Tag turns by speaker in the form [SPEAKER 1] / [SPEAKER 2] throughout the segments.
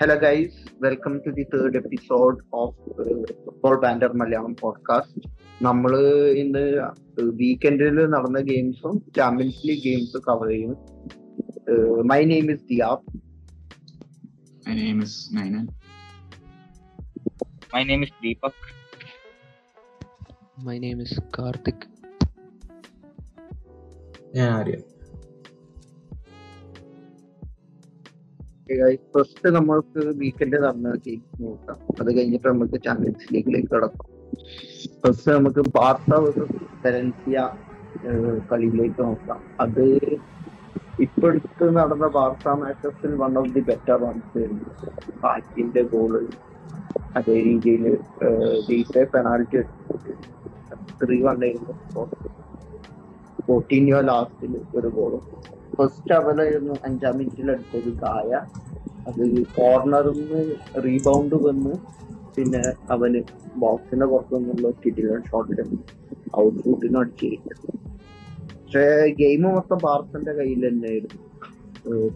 [SPEAKER 1] Hello guys welcome to the third episode of football banter Malayalam podcast നമ്മൾ ഇന്ന് വീക്കെൻഡിൽ നടന്ന ഗെയിംസും ചാമ്പ്യൻസ് ലീഗ് ഗെയിംസ് കവർ ചെയ്യും. My name is
[SPEAKER 2] Diya
[SPEAKER 3] my name is Deepak
[SPEAKER 4] my name is Karthik
[SPEAKER 2] ഞാൻ Arya
[SPEAKER 1] first നമ്മൾക്ക് weekend നടന്ന game നോക്കാം. അത് കഴിഞ്ഞിട്ട് നമുക്ക് ചാമ്പ്യൻസ് ലീഗിലേക്ക് കടക്കാം. ഫസ്റ്റ് നമുക്ക് ബാർസ പെരൻസിയ കളിയിലേക്ക് നോക്കാം. അത് ഇപ്പോഴത്തെ നടന്ന Barca മാച്ചസിൽ one of the better runs ബാക്കിന്റെ goal അതേ രീതിയിൽ ഡീസെ പെനാൽറ്റി ത്രീ വൺ ആയിരുന്നു. ഫോർട്ടീൻ ലാസ്റ്റിൽ ഒരു ഗോളും ഫസ്റ്റ് അവലായിരുന്നു അഞ്ചാം മിനിറ്റിൽ അടിച്ചത് കായ. അത് കോർണറിൽ നിന്ന് റീബൗണ്ട് വന്ന് പിന്നെ അവന് ബോക്സിന്റെ പുറത്തുനിന്നുള്ള കിട്ടില്ല ഷോട്ടിൽ ഔട്ട് ഫുട്ടിനും അടിച്ചിരിക്കും. പക്ഷേ ഗെയിം മൊത്തം ബാർസന്റെ കയ്യിൽ തന്നെയായിരുന്നു.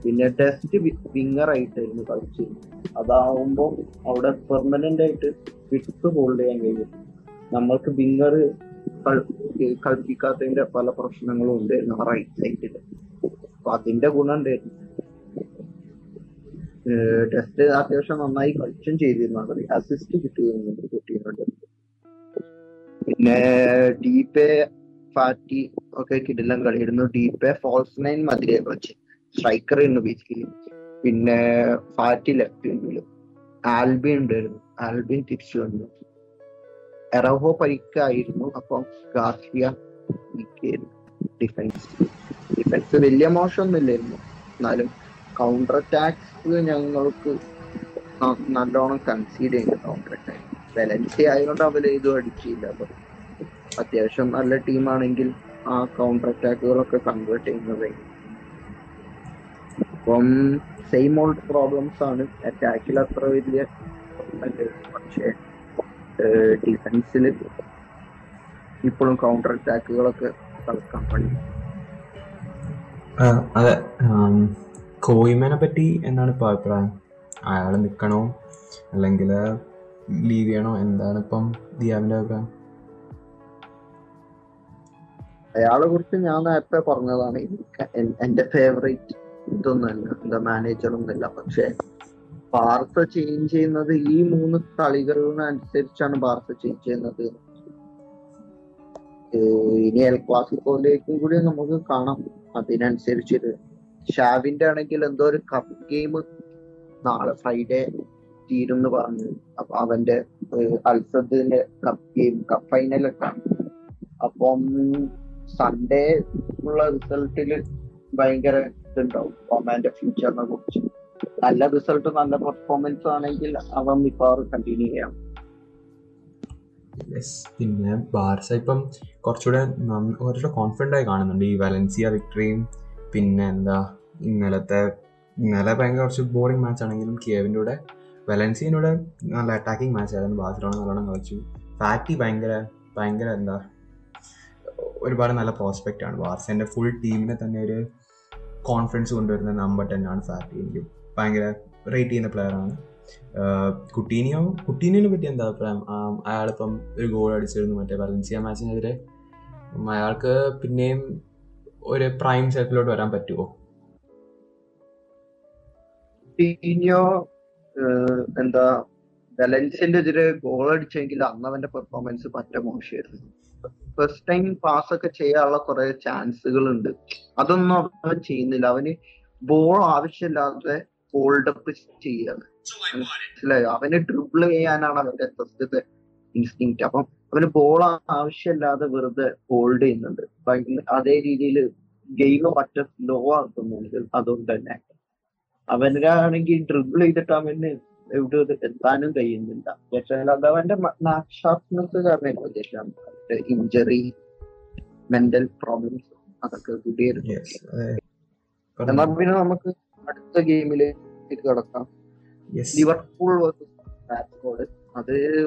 [SPEAKER 1] പിന്നെ ടെസ്റ്റ് വിങ്ങർ ആയിട്ടായിരുന്നു കളിച്ച് അതാവുമ്പോൾ അവിടെ പെർമനന്റ് ആയിട്ട് വിട്ട് ഹോൾഡ് ചെയ്യാൻ കഴിയും. നമ്മൾക്ക് വിങ്ങർ കളിപ്പിക്കാത്തതിന്റെ പല പ്രശ്നങ്ങളും ഉണ്ടായിരുന്നു റൈറ്റ് സൈഡിൽ അപ്പൊ അതിന്റെ ഗുണം ഉണ്ടായിരുന്നു ടെസ്റ്റ് അത്യാവശ്യം നന്നായി കളിച്ചും ചെയ്തിരുന്നു. അവർ അസിസ്റ്റ് കിട്ടിയിരുന്നു കുട്ടീനോട് പിന്നെ ഡീപെ ഫാറ്റി ഒക്കെ കിടിലം കളിയിരുന്നു ഡീപെ ഫോൾസ് നൈൻ മതിരെ കളിച്ച്. സ്ട്രൈക്കർ ആയിരുന്നു ബേസിക്കലി പിന്നെ ഫാറ്റി ലെഫ്റ്റ് വിങ്ങിലും ആൽബിൻ ഉണ്ടായിരുന്നു. ആൽബിൻ തിരിച്ചു വന്നു. എറഹോ പരിക്കായിരുന്നു. അപ്പം ഗാർസിയ ഡിഫൻസ് ഡിഫൻസ് വലിയ മോശമൊന്നുമില്ലായിരുന്നു. എന്നാലും കൗണ്ടർ അറ്റാക്സ് ഞങ്ങൾക്ക് നല്ലോണം കൺസീഡ് ചെയ്യുന്നു കൗണ്ടർ അറ്റാക്ക് വെലൻസി ആയതുകൊണ്ട് അവർ ഇതും അടിച്ചില്ല. അപ്പൊ അത്യാവശ്യം നല്ല ടീമാണെങ്കിൽ ആ കൗണ്ടർ അറ്റാക്കുകളൊക്കെ കൺവേർട്ട് ചെയ്യുന്നത്. അപ്പം സെയിം ഓൾഡ് പ്രോബ്ലംസ് ആണ്. അറ്റാക്കിൽ അത്ര വലിയ. പക്ഷേ ഡിഫൻസിൽ ഇപ്പോഴും കൗണ്ടർ അറ്റാക്കുകളൊക്കെ കളിക്കാൻ പണി
[SPEAKER 2] ആ, അതെ കോയിമേനെ പറ്റി എന്താണ് ഇപ്പോൾ അഭിപ്രായം? അയാൾ നിൽക്കണോ അല്ലെങ്കിൽ ലീവ് ചെയ്യണോ? എന്താണ് ഇപ്പം ദിയാവിന്റെ അഭിപ്രായം?
[SPEAKER 1] അയാളെ കുറിച്ച് ഞാൻ നേരത്തെ പറഞ്ഞതാണ് എന്റെ ഫേവറേറ്റ് ഇതൊന്നുമല്ല എന്താ മാനേജർ ഒന്നുമല്ല പക്ഷെ വാർത്ത ചേഞ്ച് ചെയ്യുന്നത് ഈ മൂന്ന് കളികളിനനുസരിച്ചാണ് വാർത്ത ചേഞ്ച് ചെയ്യുന്നത്. ഇനി എൽ ക്ലാസിക്കോയിലേക്കും കൂടി നമുക്ക് കാണാം. അതിനനുസരിച്ച് ഷാവിന്റെ ആണെങ്കിൽ എന്തോ ഒരു കപ്പ് ഗെയിം നാളെ ഫ്രൈഡേ തീരും എന്ന് പറഞ്ഞു. അപ്പൊ അവന്റെ അൽസദിന്റെ കപ്പ് ഗെയിം കപ്പ് ഫൈനലൊക്കെ അപ്പം സൺഡേ ഉള്ള റിസൾട്ടിൽ ഭയങ്കര ഇതുണ്ടാവും. ഒമാന്റെ ഫ്യൂച്ചറിനെ കുറിച്ച്. നല്ല റിസൾട്ട് നല്ല പെർഫോമൻസ് ആണെങ്കിൽ അവൻ മിക്കവാറും കണ്ടിന്യൂ ചെയ്യാം.
[SPEAKER 2] യെസ് പിന്നെ ബാർസ ഇപ്പം കുറച്ചുകൂടെ കുറച്ചുകൂടെ കോൺഫിഡന്റ് ആയി കാണുന്നുണ്ട്. ഈ വലൻസിയ വിക്ടറിയും പിന്നെ എന്താ ഇന്നലത്തെ ഇന്നലെ ഭയങ്കര കുറച്ച് ബോറിംഗ് മാച്ച് ആണെങ്കിലും കിയവിന്റെ കൂടെ വലൻസിയന്റെ കൂടെ നല്ല അറ്റാക്കിംഗ് മാച്ച് ആയിരുന്നു. ബാർസലോണ നല്ലോണം കളിച്ചു. ഫാറ്റി ഭയങ്കര ഭയങ്കര എന്താ ഒരുപാട് നല്ല പ്രോസ്പെക്റ്റ് ആണ്. ബാർസേന്റെ ഫുൾ ടീമിനെ തന്നെ ഒരു കോൺഫിഡൻസ് കൊണ്ടുവരുന്ന നമ്പർ ടെൻ ആണ് ഫാറ്റി എനിക്ക് ഭയങ്കര റേറ്റ് ചെയ്യുന്ന പ്ലെയർ കുട്ടീനിയോ? കുട്ടീനിയെ പറ്റി എന്താ അഭിപ്രായം? അയാളിപ്പം ഒരു ഗോൾ അടിച്ചിരുന്നു മറ്റേ വലൻസിയ മാച്ചിനെതിരെ അയാൾക്ക് പിന്നെയും ഒരു പ്രൈം സെറ്റിലോട്ട് വരാൻ പറ്റുമോ
[SPEAKER 1] എന്താ ബലൻസിന്റെ എതിരെ ഗോൾ അടിച്ചെങ്കിൽ അന്ന് അവന്റെ പെർഫോമൻസ് പറ്റ മോശമായിരുന്നു. ഫസ്റ്റ് ടൈം പാസ് ഒക്കെ ചെയ്യാനുള്ള കുറെ ചാൻസുകൾ ഉണ്ട് അതൊന്നും അവൻ ചെയ്യുന്നില്ല. അവന് ബോൾ ആവശ്യമില്ലാതെ ഹോൾഡപ്പ് ചെയ്യാണ് മനസ്സിലായോ അവന് ഡ്രിബിൾ ചെയ്യാനാണ് അവന്റെ ഫസ്റ്റത്തെ ഇൻസ്റ്റിങ് അപ്പം അവന് ബോൾ ആവശ്യമില്ലാതെ വെറുതെ ഹോൾഡ് ചെയ്യുന്നുണ്ട്. അതേ രീതിയിൽ ഗെയിം പറ്റ സ്ലോ ആക്കുന്നുണ്ട് അതുകൊണ്ട് തന്നെ. അവനാണെങ്കിൽ ഡ്രിബിൾ ചെയ്തിട്ട് അവന് എവിടെ എത്താനും കഴിയുന്നില്ല. പക്ഷേ അത് അവന്റെ ഷാർപ്നെസ് കാരണം ഇഞ്ചറി മെന്റൽ പ്രോബ്ലംസ് അതൊക്കെ കൂടിയായിരുന്നു
[SPEAKER 2] അതെ.
[SPEAKER 1] എന്നാൽ പിന്നെ നമുക്ക് അടുത്ത ഗെയിമിലേക്ക് കടക്കാം. ലിവർപൂൾ വേഴ്സസ് അത്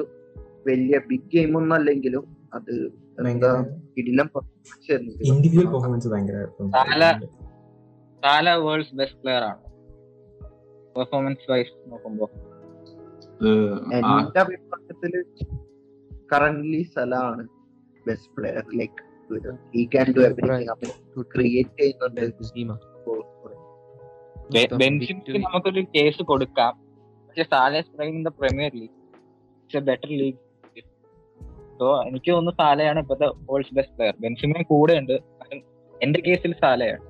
[SPEAKER 1] വലിയ ബിഗ് ഗെയിം ഒന്നും അല്ലെങ്കിലും അത് എന്താ ഇടിലം.
[SPEAKER 2] Individual performance
[SPEAKER 3] Salah- Salah world's best player ആണ്? പെർഫോമൻസ് വൈസ് നോക്കുമ്പോ.
[SPEAKER 1] എന്റെ അഭിപ്രായത്തിൽ currently സലാണ് best player like he can do everything create ചെയ്യുന്നുണ്ട്.
[SPEAKER 3] ബെൻസിന് നമുക്കൊരു കേസ് കൊടുക്കാം. പക്ഷെ Salah in the premier league. It's a better league. So എനിക്ക് തോന്നുന്നു സാലയാണ് ഇപ്പോഴത്തെ വേൾഡ്സ് ബെസ്റ്റ് പ്ലെയർ. ബെൻസിമയും കൂടെ ഉണ്ട് എന്റെ കേസിൽ സാലയാണ്.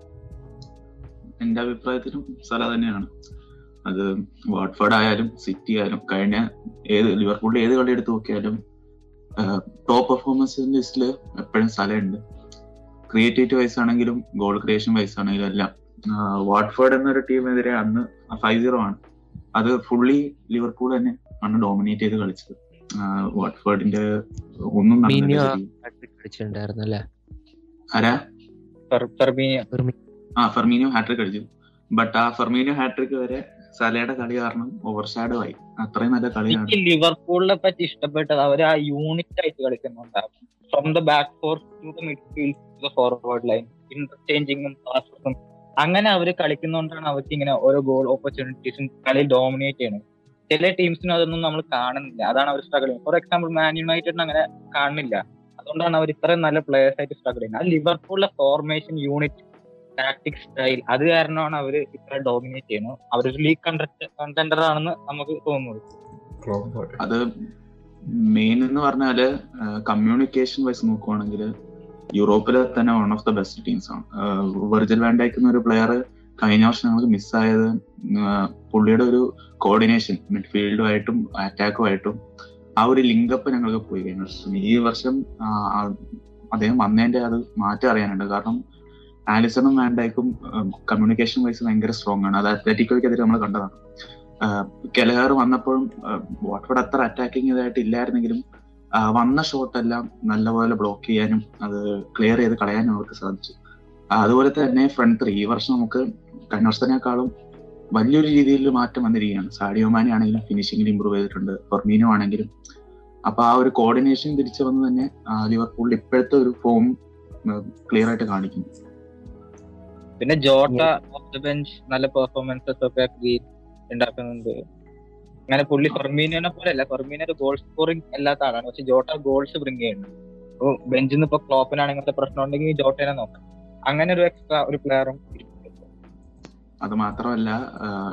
[SPEAKER 4] എന്റെ അഭിപ്രായത്തിലും സല തന്നെയാണ്. അത് വാട്ട്ഫോർഡ് ആയാലും സിറ്റി ആയാലും കഴിഞ്ഞ ഏത് ലിവർപൂളിൽ ഏത് കളി എടുത്ത് നോക്കിയാലും ടോപ്പ് പെർഫോമൻസ് ലിസ്റ്റിൽ എപ്പോഴും സ്ഥലമുണ്ട് ക്രിയേറ്റിവിറ്റി വൈസ് ആണെങ്കിലും ഗോൾ ക്രിയേഷൻ വൈസ് ആണെങ്കിലും എല്ലാം. വാട്ട്ഫോർഡ് എന്നൊരു ടീമിനെതിരെ അന്ന് ഫൈവ് സീറോ ആണ്. അത് ഫുള്ളി ലിവർപൂൾ തന്നെ ആണ് ഡോമിനേറ്റ് ചെയ്ത് കളിച്ചത്. വാട്ട്ഫേർഡിന്റെ ഒന്നും ആരാ?
[SPEAKER 3] ഫെർമീനിയോ.
[SPEAKER 4] ആ ഫെർമീനിയോ ഹാട്രിക് അടിച്ചു ബട്ട് ആ ഫെർമീനിയോ ഹാട്രിക് വരെ സലയുടെ കളി കാരണം ഓവർ ഷാഡോ ആയി. അത്രയും നല്ല കളിയാണ്
[SPEAKER 3] ലിവർപൂളിനെ പറ്റി ഇഷ്ടപ്പെട്ടത് അവർ ആ യൂണിറ്റ് ആയിട്ട് കളിക്കുന്നുണ്ടാവും from the back four to the midfield to the forward line ഇന്റർചേഞ്ചിങ്ങും പാസസും അങ്ങനെ അവർ കളിക്കുന്നതുകൊണ്ടാണ് അവർക്ക് ഇങ്ങനെ ഓരോ ഗോൾ ഓപ്പർച്യൂണിറ്റീസും കളി ഡോമിനേറ്റ് ചെയ്യുന്നത് ചില ടീംസിന് അതൊന്നും നമ്മൾ കാണുന്നില്ല. അതാണ് അവർ സ്ട്രഗിൾ ചെയ്യുന്നത്. ഫോർ എക്സാമ്പിൾ മാൻ യുണൈറ്റഡിന് അങ്ങനെ കാണുന്നില്ല. അതുകൊണ്ടാണ് അവർ ഇത്രയും നല്ല പ്ലേയേഴ്സ് ആയിട്ട് സ്ട്രഗിൾ ചെയ്യുന്നത്. ആ ലിവർപൂളിലെ ഫോർമേഷൻ യൂണിറ്റ് ടാക്ടിക് സ്റ്റൈൽ അത് കാരണമാണ് അവർ ഇത്ര ഡോമിനേറ്റ് ചെയ്യുന്നത്. അവരൊരു ലീഗ് കണ്ടന്റർ ആണെന്ന് നമുക്ക് തോന്നുന്നത്.
[SPEAKER 4] അത് മെയിൻ എന്ന് പറഞ്ഞാൽ കമ്മ്യൂണിക്കേഷൻ വൈസ് നോക്കുവാണെങ്കിൽ യൂറോപ്പിലെ തന്നെ one of the best teams ആണ്. വെർജൽ വാൻഡൈക്ക് എന്നൊരു പ്ലെയർ കഴിഞ്ഞ വർഷം ഞങ്ങൾക്ക് മിസ്സായത് പുള്ളിയുടെ ഒരു കോർഡിനേഷൻ മിഡ്ഫീൽഡുമായിട്ടും അറ്റാക്കുമായിട്ടും ആ ഒരു ലിങ്കപ്പ് ഞങ്ങൾക്ക് പോയി കഴിഞ്ഞ വർഷം. ഈ വർഷം അദ്ദേഹം വന്നതിന്റെ അത് മാറ്റം അറിയാനുണ്ട്. കാരണം ആലിസണും വാൻഡൈക്കും കമ്മ്യൂണിക്കേഷൻ വൈസ് ഭയങ്കര സ്ട്രോങ് ആണ്. അത് അത്ലറ്റിക്കോയ്ക്കെതിരെ നമ്മൾ കണ്ടതാണ്. കെലഹർ വന്നപ്പോഴും വാട്ട്ഫോർഡ് അത്ര അറ്റാക്കിംഗ് ഇതായിട്ട് ഇല്ലായിരുന്നെങ്കിലും വന്ന ഷോട്ട് എല്ലാം നല്ലപോലെ ബ്ലോക്ക് ചെയ്യാനും അത് ക്ലിയർ ചെയ്ത് കളയാനും അവർക്ക് സാധിച്ചു. അതുപോലെ തന്നെ ഫ്രണ്ട് ത്രീ ഈ വർഷം നമുക്ക് വർഷത്തിനേക്കാളും വലിയൊരു രീതിയിൽ മാറ്റം വന്നിരിക്കുകയാണ്. സാഡിയോമാനി ആണെങ്കിലും ഫിനിഷിംഗിൽ ഇമ്പ്രൂവ് ചെയ്തിട്ടുണ്ട്. ഫെർമീനോ ആണെങ്കിലും. അപ്പൊ ആ ഒരു കോർഡിനേഷൻ തിരിച്ചു വന്ന് തന്നെ ലിവർപൂളിൽ ഇപ്പോഴത്തെ ഒരു ഫോം ക്ലിയർ ആയിട്ട് കാണിക്കുന്നു
[SPEAKER 3] പിന്നെ ജോട്ട ഓഫ് ദ ബെഞ്ച് നല്ല പെർഫോമൻസസ് ഒക്കെ ഉണ്ടാക്കുന്നുണ്ട്. അങ്ങനെ പുള്ളി ഫെർമീനോനെ പോലെ അല്ല ഫെർമീനോ ഒരു ഗോൾ സ്കോറിംഗ് അല്ലാത്ത ആളാണ്. പക്ഷെ ജോട്ട ഗോൾസ് ബ്രിങ് ചെയ്യുന്നു. അപ്പൊ ബെഞ്ചിൽ നിന്ന് ഇപ്പൊ ക്ലോപ്പിനാണ് ഇങ്ങനത്തെ പ്രശ്നം ഉണ്ടെങ്കിൽ ജോട്ടേനെ നോക്കാം. അങ്ങനെ ഒരു എക്സ്ട്രാ ഒരു പ്ലെയറും
[SPEAKER 4] അത് മാത്രമല്ല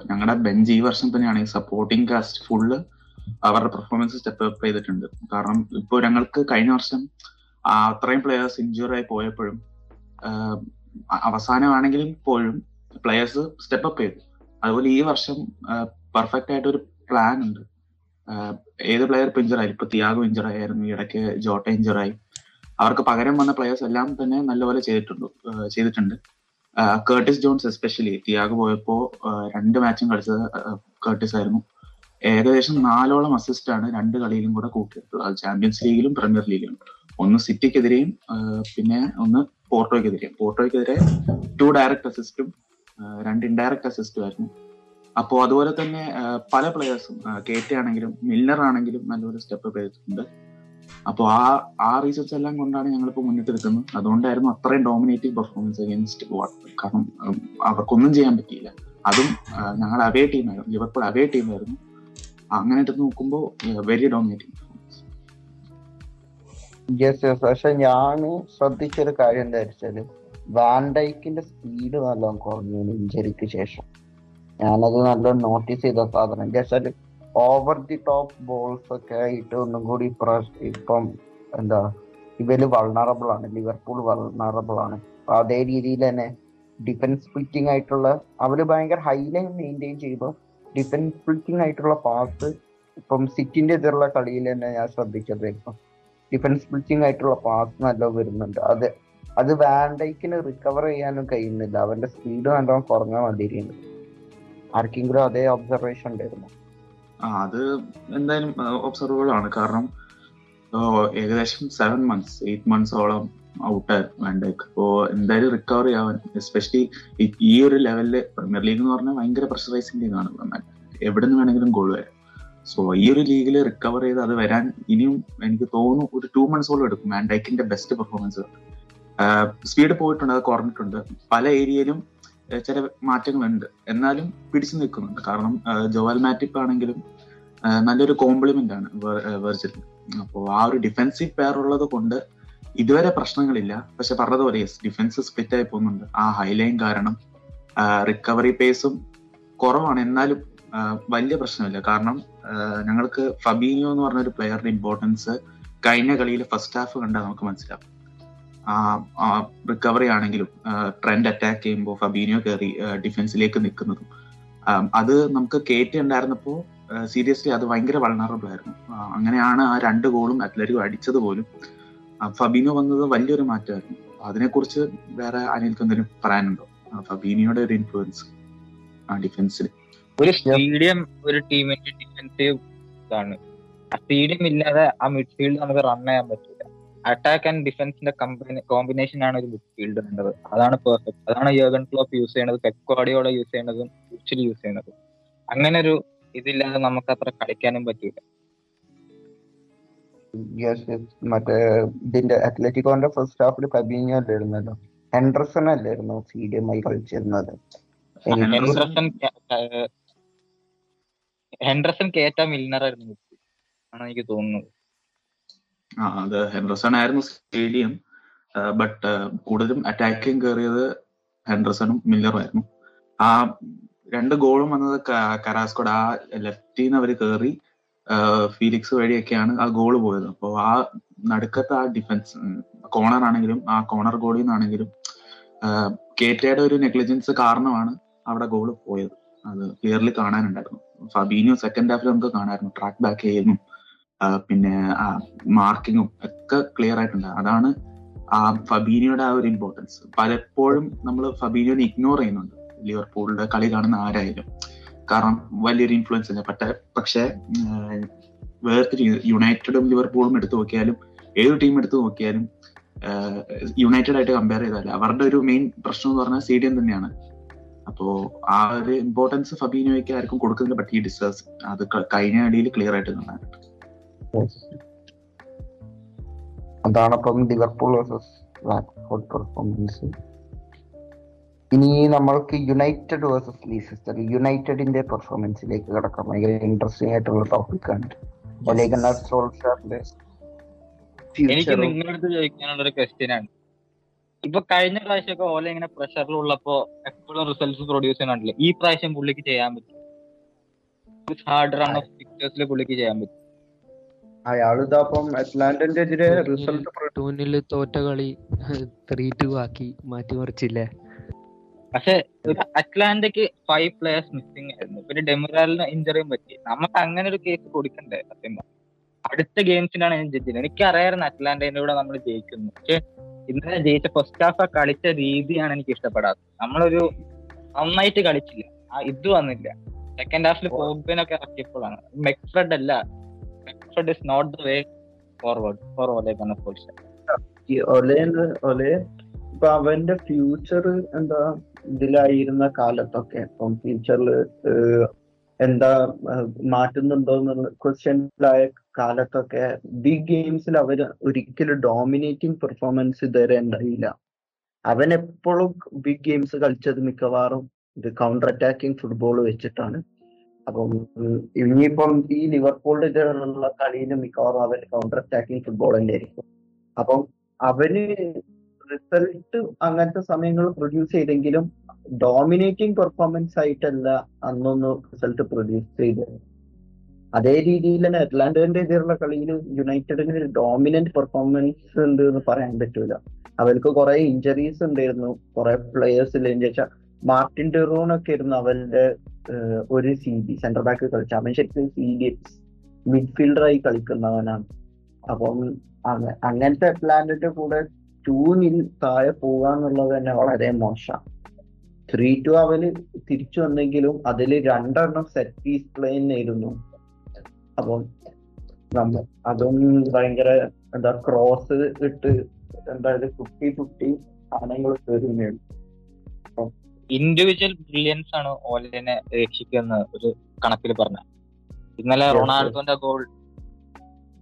[SPEAKER 4] ഞങ്ങളുടെ ബെഞ്ച് ഈ വർഷം തന്നെയാണ് ഈ സപ്പോർട്ടിംഗ് കാസ്റ്റ് ഫുള്ള് അവരുടെ പെർഫോമൻസ് സ്റ്റെപ്പ് അപ്പ് ചെയ്തിട്ടുണ്ട്. കാരണം ഇപ്പോൾ ഞങ്ങൾക്ക് കഴിഞ്ഞ വർഷം അത്രയും പ്ലെയേഴ്സ് ഇഞ്ചുറി ആയി പോയപ്പോഴും അവസാനമാണെങ്കിലും പോലും പ്ലെയേഴ്സ് സ്റ്റെപ്പ് അപ്പ് ചെയ്തു. അതുപോലെ ഈ വർഷം പെർഫെക്റ്റ് ആയിട്ട് ഒരു പ്ലാൻ ഉണ്ട്. ഏത് പ്ലെയർ ഇപ്പൊ ഇഞ്ചർ ആയി? ഇപ്പൊ തിയാഗോ ഇഞ്ചർ ആയിരുന്നു. ഇടയ്ക്ക് ജോട്ട ഇഞ്ചർ ആയി. അവർക്ക് പകരം വന്ന പ്ലെയേഴ്സ് എല്ലാം തന്നെ നല്ലപോലെ ചെയ്തിട്ടുണ്ട് ചെയ്തിട്ടുണ്ട്. കേർട്ടിസ് ജോൺസ് എസ്പെഷ്യലി തിയാഗോ പോയപ്പോ രണ്ട് മാച്ചും കളിച്ചത് കേർട്ടിസ് ആയിരുന്നു. ഏകദേശം നാലോളം അസിസ്റ്റ് ആണ് രണ്ട് കളിയിലും കൂടെ കൂട്ടിയിട്ടുള്ളത്. അത് ചാമ്പ്യൻസ് ലീഗിലും പ്രീമിയർ ലീഗിലും ഒന്ന് സിറ്റിക്കെതിരെയും പിന്നെ ഒന്ന് പോർട്ടോയ്ക്കെതിരെയും. പോർട്ടോയ്ക്കെതിരെ ടു ഡയറക്ട് അസിസ്റ്റും രണ്ട് ഇൻഡയറക്ട് അസിസ്റ്റും ആയിരുന്നു. അപ്പോൾ അതുപോലെ തന്നെ പല പ്ലെയേഴ്സും ടി ആണെങ്കിലും മില്ലർ ആണെങ്കിലും നല്ലൊരു സ്റ്റെപ്പ് ചെയ്തിട്ടുണ്ട്. അപ്പോൾ ആ ആ റീസൺസ് എല്ലാം കൊണ്ടാണ് ഞങ്ങളിപ്പോൾ മുന്നിട്ട് നിൽക്കുന്നത്. അതുകൊണ്ടായിരുന്നു അത്രയും ഡോമിനേറ്റീവ് പെർഫോമൻസ് അഗേൻസ്റ്റ് കാരണം ഉം, അവർക്കൊന്നും ചെയ്യാൻ പറ്റിയില്ല. അതും ഞങ്ങൾ അവേ ടീമായിരുന്നു ലിവർപൂൾ അവേ ടീമായിരുന്നു അങ്ങനെ എടുത്ത് നോക്കുമ്പോൾ വെരി ഡോമിനേറ്റിംഗ്
[SPEAKER 1] യെസ് യെസ് പക്ഷെ ഞാൻ ശ്രദ്ധിച്ചൊരു കാര്യം എന്താ വെച്ചാൽ വാൻഡൈക്കിന്റെ സ്പീഡ് നല്ലോണം കുറഞ്ഞു ഇഞ്ചറിക്ക് ശേഷം. ഞാനത് നല്ല നോട്ടീസ് ചെയ്ത സാധനം. വെച്ചാൽ ഓവർ ദി ടോപ്പ് ബോൾസ് ഒക്കെ ആയിട്ട് ഒന്നും കൂടി ഇപ്പം എന്താ ഇവർ വൾണറബിൾ ആണ്. ലിവർപൂൾ വൾണറബിൾ ആണ്. അതേ രീതിയിൽ തന്നെ ഡിഫൻസ് സ്പ്ലിറ്റിംഗ് ആയിട്ടുള്ള അവർ ഭയങ്കര ഹൈലൈൻ മെയിന്റെയിൻ ചെയ്യുമ്പോൾ ഡിഫൻസ് സ്പ്ലിറ്റിംഗ് ആയിട്ടുള്ള പാസ് ഇപ്പം സിറ്റിന്റെ എതിരുള്ള കളിയിൽ തന്നെ ഞാൻ ശ്രദ്ധിച്ചത് ഇപ്പം ഡിഫൻസ് സ്പ്ലിറ്റിംഗ് ആയിട്ടുള്ള പാസ് നല്ല വരുന്നുണ്ട്. അത് അത് വാൻഡൈക്കിന് റിക്കവർ ചെയ്യാനും കഴിയുന്നില്ല. അവന്റെ സ്പീഡ് നല്ലോണം കുറഞ്ഞ മാതിരിയുണ്ട് ആർക്കെങ്കിലും അതേ ഒബ്സർവേഷൻ ഉണ്ടായിരുന്നു?
[SPEAKER 4] ആ അത് എന്തായാലും ഒബ്സർവബിൾ ആണ്. കാരണം ഏകദേശം സെവൻ മന്ത്സ് എയ്റ്റ് മന്ത്സോളം ഔട്ടായിരുന്നു വേണ്ട അപ്പോൾ എന്തായാലും റിക്കവർ ചെയ്യാൻ എസ്പെഷ്യലി ഈ ഒരു ലെവലിൽ പ്രീമിയർ ലീഗ് എന്ന് പറഞ്ഞാൽ ഭയങ്കര പ്രഷറൈസിംഗ് ലീഗാണ് എവിടെ നിന്ന് വേണമെങ്കിലും ഗോൾ വരാം. സോ ഈ ഒരു ലീഗിൽ റിക്കവർ ചെയ്ത് അത് വരാൻ ഇനിയും എനിക്ക് തോന്നുന്നു ഒരു ടു മന്ത്സോളം എടുക്കും. വാൻഡൈക്കിന്റെ ബെസ്റ്റ് പെർഫോമൻസ് സ്പീഡ് പോയിട്ടുണ്ട് അത് കുറഞ്ഞിട്ടുണ്ട്. പല ഏരിയയിലും ചില മാറ്റങ്ങളുണ്ട്. എന്നാലും പിടിച്ചു നിൽക്കുന്നുണ്ട്. കാരണം ജോവാൽ മാറ്റിപ്പ് ആണെങ്കിലും നല്ലൊരു കോംപ്ലിമെന്റ് ആണ് വെർജിൽ. അപ്പോൾ ആ ഒരു ഡിഫൻസീവ് പെയർ ഉള്ളത് കൊണ്ട് ഇതുവരെ പ്രശ്നങ്ങളില്ല. പക്ഷെ പറഞ്ഞതുപോലെ യെസ് ഡിഫൻസ് സ്പ്ലിറ്റ് ആയി പോകുന്നുണ്ട്. ആ ഹൈലൈൻ കാരണം റിക്കവറി പേസും കുറവാണ്. എന്നാലും വലിയ പ്രശ്നമില്ല. കാരണം ഞങ്ങൾക്ക് ഫബീനിയോ എന്ന് പറഞ്ഞ ഒരു പ്ലെയറുടെ ഇമ്പോർട്ടൻസ് കഴിഞ്ഞ കളിയിൽ ഫസ്റ്റ് ഹാഫ് കണ്ടാൽ നമുക്ക് മനസ്സിലാവും. റിക്കവറി ആണെങ്കിലും ട്രെൻഡ് അറ്റാക്ക് ചെയ്യുമ്പോൾ ഫബീനിയോ കയറി ഡിഫൻസിലേക്ക് നിൽക്കുന്നതും. അത് നമുക്ക് കേറ്റി ഉണ്ടായിരുന്നപ്പോൾ സീരിയസ്ലി അത് ഭയങ്കര വളണറബിൾ ആയിരുന്നു. അങ്ങനെയാണ് ആ രണ്ട് ഗോളും അത്ലറ്റിക് അടിച്ചത് പോലും. ഫബീനോ വന്നത് വലിയൊരു മാറ്റമായിരുന്നു. അതിനെക്കുറിച്ച് വേറെ അനിൽക്ക് എന്തെങ്കിലും പറയാനുണ്ടോ? ഫബീനിയോടെ ഒരു ഇൻഫ്ലുവൻസ് ആ ഡിഫൻസിൽ
[SPEAKER 3] ഒരു സ്റ്റേഡിയം ഒരു ടീമിന്റെ ഡിഫൻസീവ് ഇതാണ്. ആ സ്റ്റേഡിയം ഇല്ലാതെ ആ മിഡ്ഫീൽഡ് നമുക്ക് റൺ ചെയ്യാൻ പറ്റില്ല അറ്റാക്ക് ആൻഡ് ഡിഫൻസിന്റെ കോമ്പിനേഷൻ ആണ് ഒരു മിഡ്ഫീൽഡ് വേണ്ടത് അതാണ് പെർഫെക്റ്റ് അതാണ് യോഗൻ ക്ലോപ്പ് യൂസ് ചെയ്യണത് പെക്കോഡിയോടെ യൂസ് ചെയ്യണതും ഉച്ചിൽ യൂസ് ചെയ്യണതും അങ്ങനെ ഒരു ഇതില്ലാതെ നമുക്ക് അത്ര കളിക്കാനും പറ്റില്ല
[SPEAKER 1] മറ്റേ ഇതിന്റെ അത്ലറ്റിക്കോന്റെ ഫസ്റ്റ് ഹാഫിൽ ഫബീനിയോ അല്ലായിരുന്നല്ലോ ഹെൻഡർസൺ അല്ലായിരുന്നു സി ഡി എം ആയി കളിച്ചിരുന്നത്.
[SPEAKER 3] ഹെൻഡർസൺ ഹെൻഡർസൺ കേറ്റ മിൽനർ ആയിരുന്നു. ആണ് എനിക്ക് തോന്നുന്നത്
[SPEAKER 4] ആ അത് ഹെൻഡർസൺ ആയിരുന്നു സ്റ്റേഡിയം. ബട്ട് കൂടുതലും അറ്റാക്കിങ് കയറിയത് ഹെൻഡർസണും മില്ലറും ആയിരുന്നു. ആ രണ്ട് ഗോളും വന്നത് കരാസ്കോഡ് ആ ലെഫ്റ്റിൽ നിന്ന് അവർ കയറി ഫീലിക്സ് വഴിയൊക്കെയാണ് ആ ഗോൾ പോയത്. അപ്പോൾ ആ നടുക്കത്തെ ആ ഡിഫൻസ് കോണർ ആണെങ്കിലും ആ കോണർ ഗോളിൽ നിന്നാണെങ്കിലും കേറ്റയുടെ ഒരു നെഗ്ലിജൻസ് കാരണമാണ് അവിടെ ഗോൾ പോയത്. അത് ക്ലിയർലി കാണാനുണ്ടായിരുന്നു. ഫബീനിയോ സെക്കൻഡ് ഹാഫിൽ നമുക്ക് കാണാമായിരുന്നു. ട്രാക്ക് ബാക്ക് ചെയ്യുന്നു. ആ, പിന്നെ മാർക്കിങ്ങും ഒക്കെ ക്ലിയർ ആയിട്ടുണ്ട്. അതാണ് ആ ഫബീനിയുടെ ആ ഒരു ഇമ്പോർട്ടൻസ് പലപ്പോഴും നമ്മൾ ഫബീനിയോനെ ഇഗ്നോർ ചെയ്യുന്നുണ്ട്. ലിവർപൂളിന്റെ കളി കാണുന്ന ആരായാലും. കാരണം വലിയൊരു ഇൻഫ്ലുവൻസ് ഇല്ല പക്ഷെ പക്ഷേ വേർതിരി യുണൈറ്റഡും ലിവർപൂളും എടുത്തു നോക്കിയാലും ഏത് ടീം എടുത്തു നോക്കിയാലും യുണൈറ്റഡ് ആയിട്ട് കമ്പയർ ചെയ്താൽ അവരുടെ ഒരു മെയിൻ പ്രശ്നം എന്ന് പറഞ്ഞാൽ സ്റ്റേഡിയം തന്നെയാണ്. അപ്പോ ആ ഒരു ഇമ്പോർട്ടൻസ് ഫബീനോയ്ക്ക് ആർക്കും കൊടുക്കുന്നില്ല ഈ ഡിസേർവ്സ് അത് കഴിഞ്ഞ അടിയിൽ ക്ലിയർ ആയിട്ട് കാണാനുണ്ട്
[SPEAKER 1] അതാണ് അപ്പം ലിവർപൂൾ വേഴ്സസ് ബ്ലാക്ക്ഫോർഡ് പെർഫോമൻസ് ഇനി നമ്മൾക്ക് യുണൈറ്റഡ് വേഴ്സസ് ലീസസ്റ്റർ യുണൈറ്റഡിന്റെ പെർഫോമൻസിലേക്ക് കിടക്കാം. ഭയങ്കര ഇൻട്രസ്റ്റിംഗ് ആയിട്ടുള്ള ടോപ്പിക് ആണ്.
[SPEAKER 3] എനിക്ക്
[SPEAKER 1] നിങ്ങളടുത്ത്
[SPEAKER 3] നിങ്ങളുടെ അടുത്ത് ചോദിക്കാനുള്ള ഒരു ക്വസ്റ്റ്യൻ ആണ്. ഇപ്പൊ കഴിഞ്ഞ പ്രാവശ്യമൊക്കെ ഓല ഇങ്ങനെ പ്രഷറിലുള്ളപ്പോ എപ്പോഴും റിസൾട്ട്സ് പ്രൊഡ്യൂസ് ചെയ്യുന്നുണ്ടല്ലേ ഈ പ്രാവശ്യം പുള്ളിക്ക് ചെയ്യാൻ പറ്റും. ഹാർഡ് റൺ ഓഫ് പിക്ചേഴ്സിൽ പുള്ളിക്ക് ചെയ്യാൻ പറ്റും.
[SPEAKER 1] അയാളിതാ അപ്പം അറ്റ്ലാന്റിന്റെ എതിരെ റിസൾട്ട്
[SPEAKER 5] ടൂനിൽ തോറ്റ കളി ത്രീ ടു ആക്കി മാറ്റിമറിച്ചില്ലേ
[SPEAKER 3] പക്ഷെ അറ്റ്ലാന്റയ്ക്ക് ഫൈവ് പ്ലേയേഴ്സ് മിസ്സിംഗ് ആയിരുന്നു. പിന്നെ ഡെമിറാലിന് ഇഞ്ചറിയും പറ്റി. നമുക്ക് അങ്ങനെ ഒരു കേസ് കൊടുക്കണ്ടേ സത്യം അടുത്ത ഗെയിംസിനാണ് ഞാൻ ജഡ്ജ് എനിക്ക് അറിയാമായിരുന്നു അറ്റ്ലാന്റേന്റെ കൂടെ നമ്മൾ ജയിക്കുന്നു. പക്ഷെ ഇന്നലെ ജയിച്ച ഫസ്റ്റ് ഹാഫ് ആ കളിച്ച രീതിയാണ് എനിക്ക് ഇഷ്ടപ്പെടാത്തത്. നമ്മളൊരു നന്നായിട്ട് കളിച്ചില്ല. ആ ഇത് വന്നില്ല. സെക്കൻഡ് ഹാഫിൽ പോഗ്ബിനൊക്കെ ഇറക്കിയപ്പോഴാണ്. മെക്ഫ്രഡ് അല്ല McFred is not the way forward for Ole
[SPEAKER 1] ഈ ഒലേന്ന് ഒലെ ഇപ്പൊ അവന്റെ ഫ്യൂച്ചർ എന്താ? ഇതിലായിരുന്ന കാലത്തൊക്കെ ഇപ്പം ഫ്യൂച്ചറിൽ എന്താ മാറ്റുന്നുണ്ടോ എന്നുള്ള ക്വസ്റ്റ്യനിലായ കാലത്തൊക്കെ ബിഗ് ഗെയിംസിൽ അവർ ഒരിക്കലും ഡോമിനേറ്റിംഗ് പെർഫോമൻസ് ഇതുവരെ ഉണ്ടായില്ല. അവൻ എപ്പോഴും ബിഗ് ഗെയിംസ് കളിച്ചത് മിക്കവാറും ഇത് കൗണ്ടർ അറ്റാക്കിംഗ് ഫുട്ബോൾ വെച്ചിട്ടാണ്. അപ്പം ഇനിയിപ്പം ഈ ലിവർപൂളിന്റെ ഇതിലുള്ള കളിയിൽ മിക്കവാറും അവർ കൗണ്ടർ അറ്റാക്കിംഗ് ഫുട്ബോൾ തന്നെ ആയിരിക്കും. അപ്പം അവന് റിസൾട്ട് അങ്ങനത്തെ സമയങ്ങൾ പ്രൊഡ്യൂസ് ചെയ്തെങ്കിലും ഡോമിനേറ്റിംഗ് പെർഫോമൻസ് ആയിട്ടല്ല അന്നൊന്ന് റിസൾട്ട് പ്രൊഡ്യൂസ് ചെയ്തത്. അതേ രീതിയിൽ തന്നെ അറ്റ്ലാന്റിന്റെ എതിരുള്ള കളിയിൽ യുണൈറ്റഡിന് ഒരു ഡോമിനന്റ് പെർഫോമൻസ് ഉണ്ട് എന്ന് പറയാൻ പറ്റൂല. അവർക്ക് കുറെ ഇഞ്ചറീസ് ഉണ്ടായിരുന്നു. കുറെ പ്ലേയേഴ്സ് ഇല്ല വെച്ചാൽ മാർട്ടിൻ ഡെറോൺ ഒക്കെ ആയിരുന്നു അവന്റെ ഒരു സി ബി സെന്റർ ബാക്ക് കളിച്ച അവൻ ശരിക്കും സി ഡി മിഡ്ഫീൽഡറായി കളിക്കുന്നവനാണ്. അപ്പം അങ്ങ- അങ്ങനത്തെ അറ്റ്ലാന്റിന്റെ കൂടെ ടൂനിൽ താഴെ പോകാന്നുള്ളത് തന്നെ വളരെ മോശമാണ് ത്രീ ടു അവന് തിരിച്ചു വന്നെങ്കിലും അതിൽ രണ്ടെണ്ണം സെറ്റ് പീസ് പ്ലെയിൻ ആയിരുന്നു അപ്പം നമ്മ അതും ഭയങ്കര എന്താ ക്രോസ് ഇട്ട് എന്താ കുട്ടി കുട്ടി സാധനങ്ങൾ കയറുകയാണ്
[SPEAKER 3] ഇൻഡിവിജ്വൽ ബ്രില്യൻസ് ആണ് ഓലിനെ രക്ഷിക്കുന്ന ഒരു കണക്കിൽ പറഞ്ഞ. ഇന്നലെ റൊണാൾഡോന്റെ ഗോൾ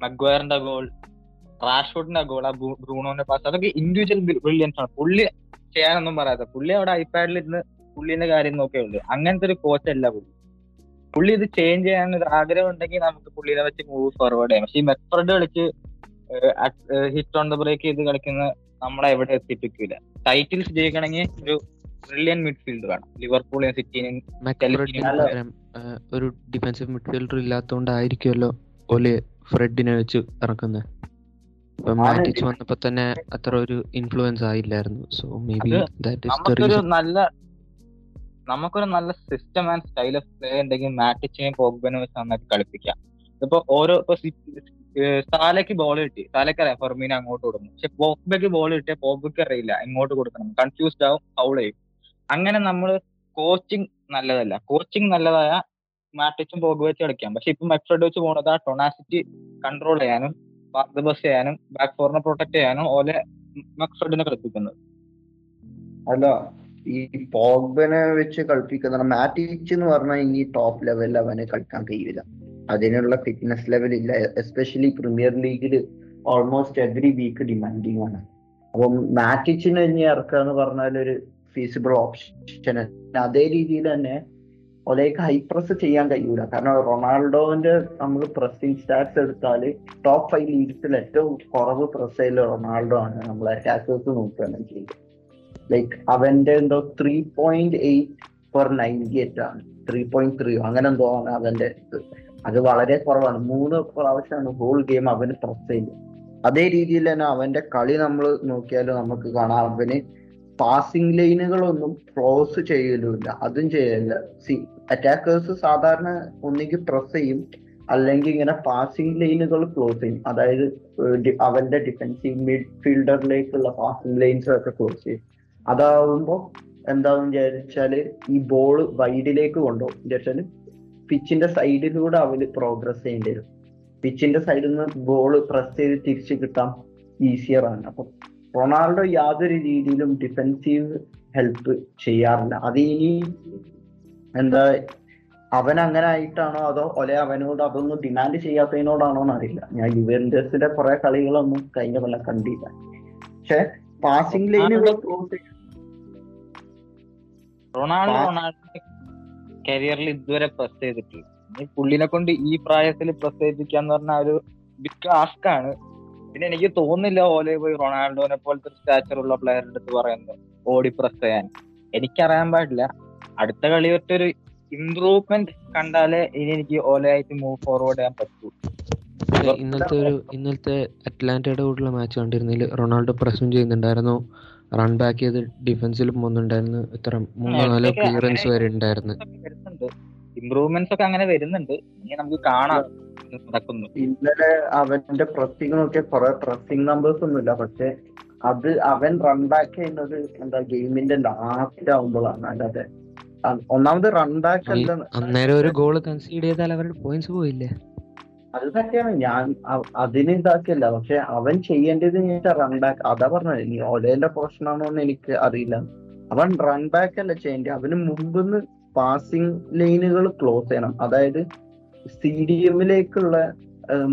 [SPEAKER 3] മഗ്വയറിന്റെ ഗോൾ റാഷ്ഫോർഡിന്റെ ഗോൾ ആ ബ്രൂ- ബ്രൂണോന്റെ പാസ് അതൊക്കെ ഇൻഡിവിജ്വൽ ബ്രില്യൻസ് ആണ്. പുള്ളി ചെയ്യാനൊന്നും പറയാത്ത പുള്ളി അവിടെ ഐപാഡിൽ ഇരുന്ന് പുള്ളിന്റെ കാര്യം നോക്കേ ഉള്ളൂ. അങ്ങനത്തെ ഒരു കോച്ച് അല്ല പുള്ളി. പുള്ളി ഇത് ചേഞ്ച് ചെയ്യാൻ ഒരു ആഗ്രഹം ഉണ്ടെങ്കിൽ നമുക്ക് പുള്ളിനെ വെച്ച് മൂവ് ഫോർവേഡ് ചെയ്യാം. പക്ഷെ ഈ മെത്രഡ് കളിച്ച് ഹിറ്റ് ഓൺ ദ ബ്രേക്ക് ചെയ്ത് കളിക്കുന്ന നമ്മളെ എവിടെ എത്തിപ്പിക്കില്ല ടൈറ്റിൽസ് ജയിക്കണമെങ്കിൽ ഒരു ബ്രില്യൻ മിഡ്ഫീൽഡ് വേണം ലിവർപൂളിനും സിറ്റിനും.
[SPEAKER 5] ഒരു ഡിഫൻസീവ് മിഡ്ഫീൽഡർ ഇല്ലാത്തതുകൊണ്ടായിരിക്കുമല്ലോ ഓൽ ഫ്രെഡിനെ വെച്ച് ഇറക്കുന്നത് മാറ്റിച്ച് വന്നപ്പോ തന്നെ അത്ര ഒരു ഇൻഫ്ലുവൻസ് ആയില്ലായിരുന്നു. So may be that is
[SPEAKER 3] നല്ല നമുക്കൊരു നല്ല system and style of play ഉണ്ടെങ്കിൽ മാറ്റിച്ചിനെ പോഗ്ബനെ വെച്ച് നന്നായിട്ട് കളിപ്പിക്കാം. ഇപ്പൊ ഓരോ ഇപ്പൊ സാലയ്ക്ക് ബോൾ കിട്ടി. സാലയ്ക്ക് അറിയാം ഫെർമീന അങ്ങോട്ട് കൊടുക്കും പക്ഷെ പോഗ്ബയ്ക്ക് ബോൾ കിട്ടിയ പോഗ്ബയ്ക്ക് അറിയില്ല എങ്ങോട്ട് കൊടുക്കണം. കൺഫ്യൂസ്ഡ് ആവും ഫൗൾ ചെയ്യും. അങ്ങനെ നമ്മൾ കോച്ചിങ് നല്ലതല്ല. കോച്ചിങ് നല്ലതായ മാറ്റിച്ചും പോഗ് വെച്ച് കളിക്കാം. പക്ഷെ ഇപ്പം മെക്ഫ്രഡ് വെച്ച് പോകുന്നത് ആ ടൊണാസിറ്റി കൺട്രോൾ ചെയ്യാനും ബാക്ക് ബസ് ചെയ്യാനും ബാക്ക് ഫോറിനെ പ്രൊട്ടക്ട് ചെയ്യാനും ഓലെ മെക്സൈഡിനെ കളിപ്പിക്കുന്നത്.
[SPEAKER 1] അല്ല ഈ പോഗ്ബനെ വെച്ച് കളിപ്പിക്കുന്ന മാറ്റിച്ച് എന്ന് പറഞ്ഞാൽ ഇനി ടോപ്പ് ലെവലിൽ അവനെ കളിക്കാൻ കഴിയില്ല. അതിനുള്ള ഫിറ്റ്നസ് ലെവൽ ഇല്ല. എസ്പെഷ്യലി പ്രീമിയർ ലീഗിൽ ഓൾമോസ്റ്റ് എവറി വീക്ക് ഡിമാൻഡിങ് ആണ്. അപ്പം മാറ്റിച്ചിന് ഇനി ഇറക്കുക എന്ന് പറഞ്ഞാൽ ഒരു ഫീസിബിൾ ഓപ്ഷൻ അതേ രീതിയിൽ തന്നെ ഒലേക്ക് ഹൈ പ്രസ് ചെയ്യാൻ കഴിയൂല. കാരണം റൊണാൾഡോന്റെ നമ്മൾ പ്രസിംഗ് സ്റ്റാറ്റ്സ് എടുത്താൽ ടോപ്പ് ഫൈവ് ലീഗ്സിൽ ഏറ്റവും കുറവ് പ്രസ് ചെയ്യൽ റൊണാൾഡോ ആണ്. നമ്മൾ അറ്റാക്കേഴ്സ് നോക്കുകയാണെങ്കിൽ. ലൈക്ക് അവന്റെ എന്തോ three point eight per ninety eight ആണ് ത്രീ പോയിന്റ് ത്രീ അങ്ങനെ എന്തോ ആണ് അവന്റെ അത് വളരെ കുറവാണ്. മൂന്ന് പ്രാവശ്യമാണ് ഹോൾ ഗെയിം അവന് പ്രസ് ചെയ്യുന്നത് അതേ രീതിയിൽ തന്നെ അവന്റെ കളി നമ്മൾ നോക്കിയാൽ നമുക്ക് കാണാം. അവന് പാസിംഗ് ലൈനുകളൊന്നും ക്ലോസ് ചെയ്യലുമില്ല അതും ചെയ്യലില്ല. സി അറ്റാക്കേഴ്സ് സാധാരണ ഒന്നുകിൽ പ്രസ് ചെയ്യും അല്ലെങ്കിൽ ഇങ്ങനെ പാസിംഗ് ലൈനുകൾ ക്ലോസ് ചെയ്യും. അതായത് അവന്റെ ഡിഫൻസീവ് മിഡ്ഫീൽഡറിലേക്കുള്ള പാസിംഗ് ലൈൻസ് ഒക്കെ ക്ലോസ് ചെയ്യും. അതാവുമ്പോ എന്താന്ന് വിചാരിച്ചാൽ ഈ ബോൾ വൈഡിലേക്ക് കൊണ്ടുപോകും. വിചാരിച്ചാൽ പിച്ചിന്റെ സൈഡിലൂടെ അവർ പ്രോഗ്രസ് ചെയ്യേണ്ടി വരും. പിച്ചിന്റെ സൈഡിൽ നിന്ന് ബോൾ പ്രസ് ചെയ്ത് തിരിച്ചു കിട്ടാം ഈസിയർ ആണ്. അപ്പൊ റൊണാൾഡോ യാതൊരു രീതിയിലും ഡിഫെൻസീവ് ഹെൽപ്പ് ചെയ്യാറില്ല. അത് ഇനി എന്താ അവൻ അങ്ങനെ ആയിട്ടാണോ അതോ ഒലെ അവനോട് അതൊന്നും ഡിമാൻഡ് ചെയ്യാത്തതിനോടാണോ എന്നറിയില്ല. ഞാൻ യുവൻഡസിന്റെ കുറെ കളികളൊന്നും കഴിഞ്ഞ കൊല്ലം കണ്ടില്ല. പക്ഷെ പാസിംഗ്
[SPEAKER 3] റൊണാൾഡോ റൊണാൾഡോ കരിയറിൽ ഇതുവരെ പ്രസ് ചെയ്തിട്ടില്ല. പുള്ളിനെ കൊണ്ട് ഈ പ്രായത്തിൽ പ്രസ് ചെയ്യിപ്പിക്കാന്ന് പറഞ്ഞ ഒരു ബിഗ് ടാസ്ക് ആണ്. പിന്നെ എനിക്ക് തോന്നുന്നില്ല ഓലെ പോയി റൊണാൾഡോനെ പോലത്തെ സ്റ്റാച്ചർ ഉള്ള പ്ലെയറിന്റെ അടുത്ത് പറയുന്നത് ഓടി പ്രസ് ചെയ്യാൻ. എനിക്കറിയാൻ പാടില്ല. അടുത്ത കളി ഒറ്റൊരു ഇംപ്രൂവ്മെന്റ് കണ്ടാലേ ഇനി എനിക്ക് ഓലെ ആയിട്ട് മൂവ് ഫോർവേഡ് ചെയ്യാൻ പറ്റൂ.
[SPEAKER 5] ഇന്നത്തെ ഇന്നലത്തെ ഒരു ഇന്നലത്തെ അറ്റ്ലാന്റയുടെ കൂടെയുള്ള മാച്ച് കണ്ടിരുന്നതിൽ റൊണാൾഡോ പ്രസും ചെയ്യുന്നുണ്ടായിരുന്നു. റൺ ബാക്ക് ചെയ്ത് ഡിഫൻസിൽ പോകുന്നുണ്ടായിരുന്നു ഇത്ര മൂന്നോ നാലോ ക്ലിയറൻസ് വരെ ഉണ്ടായിരുന്നു.
[SPEAKER 3] ഇംപ്രൂവ്മെന്റ്സ് ഒക്കെ അങ്ങനെ വരുന്നുണ്ട്. ഇനി നമുക്ക് കാണാം. നടക്കുന്നു.
[SPEAKER 1] ഇന്നലെ അവന്റെ പ്രസിംഗ് നോക്കിയ കുറെ പ്രസിംഗ് നമ്പേഴ്സ് ഒന്നുമില്ല. പക്ഷെ അത് അവൻ റൺബാക്ക് ചെയ്യുന്നത് എന്താ ഗെയിമിന്റെ ലാസ്റ്റ് ആവുമ്പോഴാണ് അല്ലാതെ ഒന്നാമത്
[SPEAKER 5] റൺബാക്ക്
[SPEAKER 1] അല്ല
[SPEAKER 5] അന്നേരം ഒരു ഗോൾ കൺസീഡ് ചെയ്താൽ അവരുടെ പോയിന്റ്സ് പോയില്ലേ?
[SPEAKER 1] അത് തന്നെയാണ് ഞാൻ അതിന് ഇതാക്കിയല്ല. പക്ഷെ അവൻ ചെയ്യേണ്ടത് റൺബാക്ക് അതാ പറഞ്ഞത്. ഇനി ഒലേന്റെ പ്രശ്നമാണോ എന്ന് എനിക്ക് അറിയില്ല. അവൻ റൺബാക്ക് അല്ല ചെയ്യേണ്ടത്. അവന് മുമ്പിന്ന് പാസിംഗ് ലൈനുകൾ ക്ലോസ് ചെയ്യണം. അതായത് സി ഡി എമ്മിലേക്കുള്ള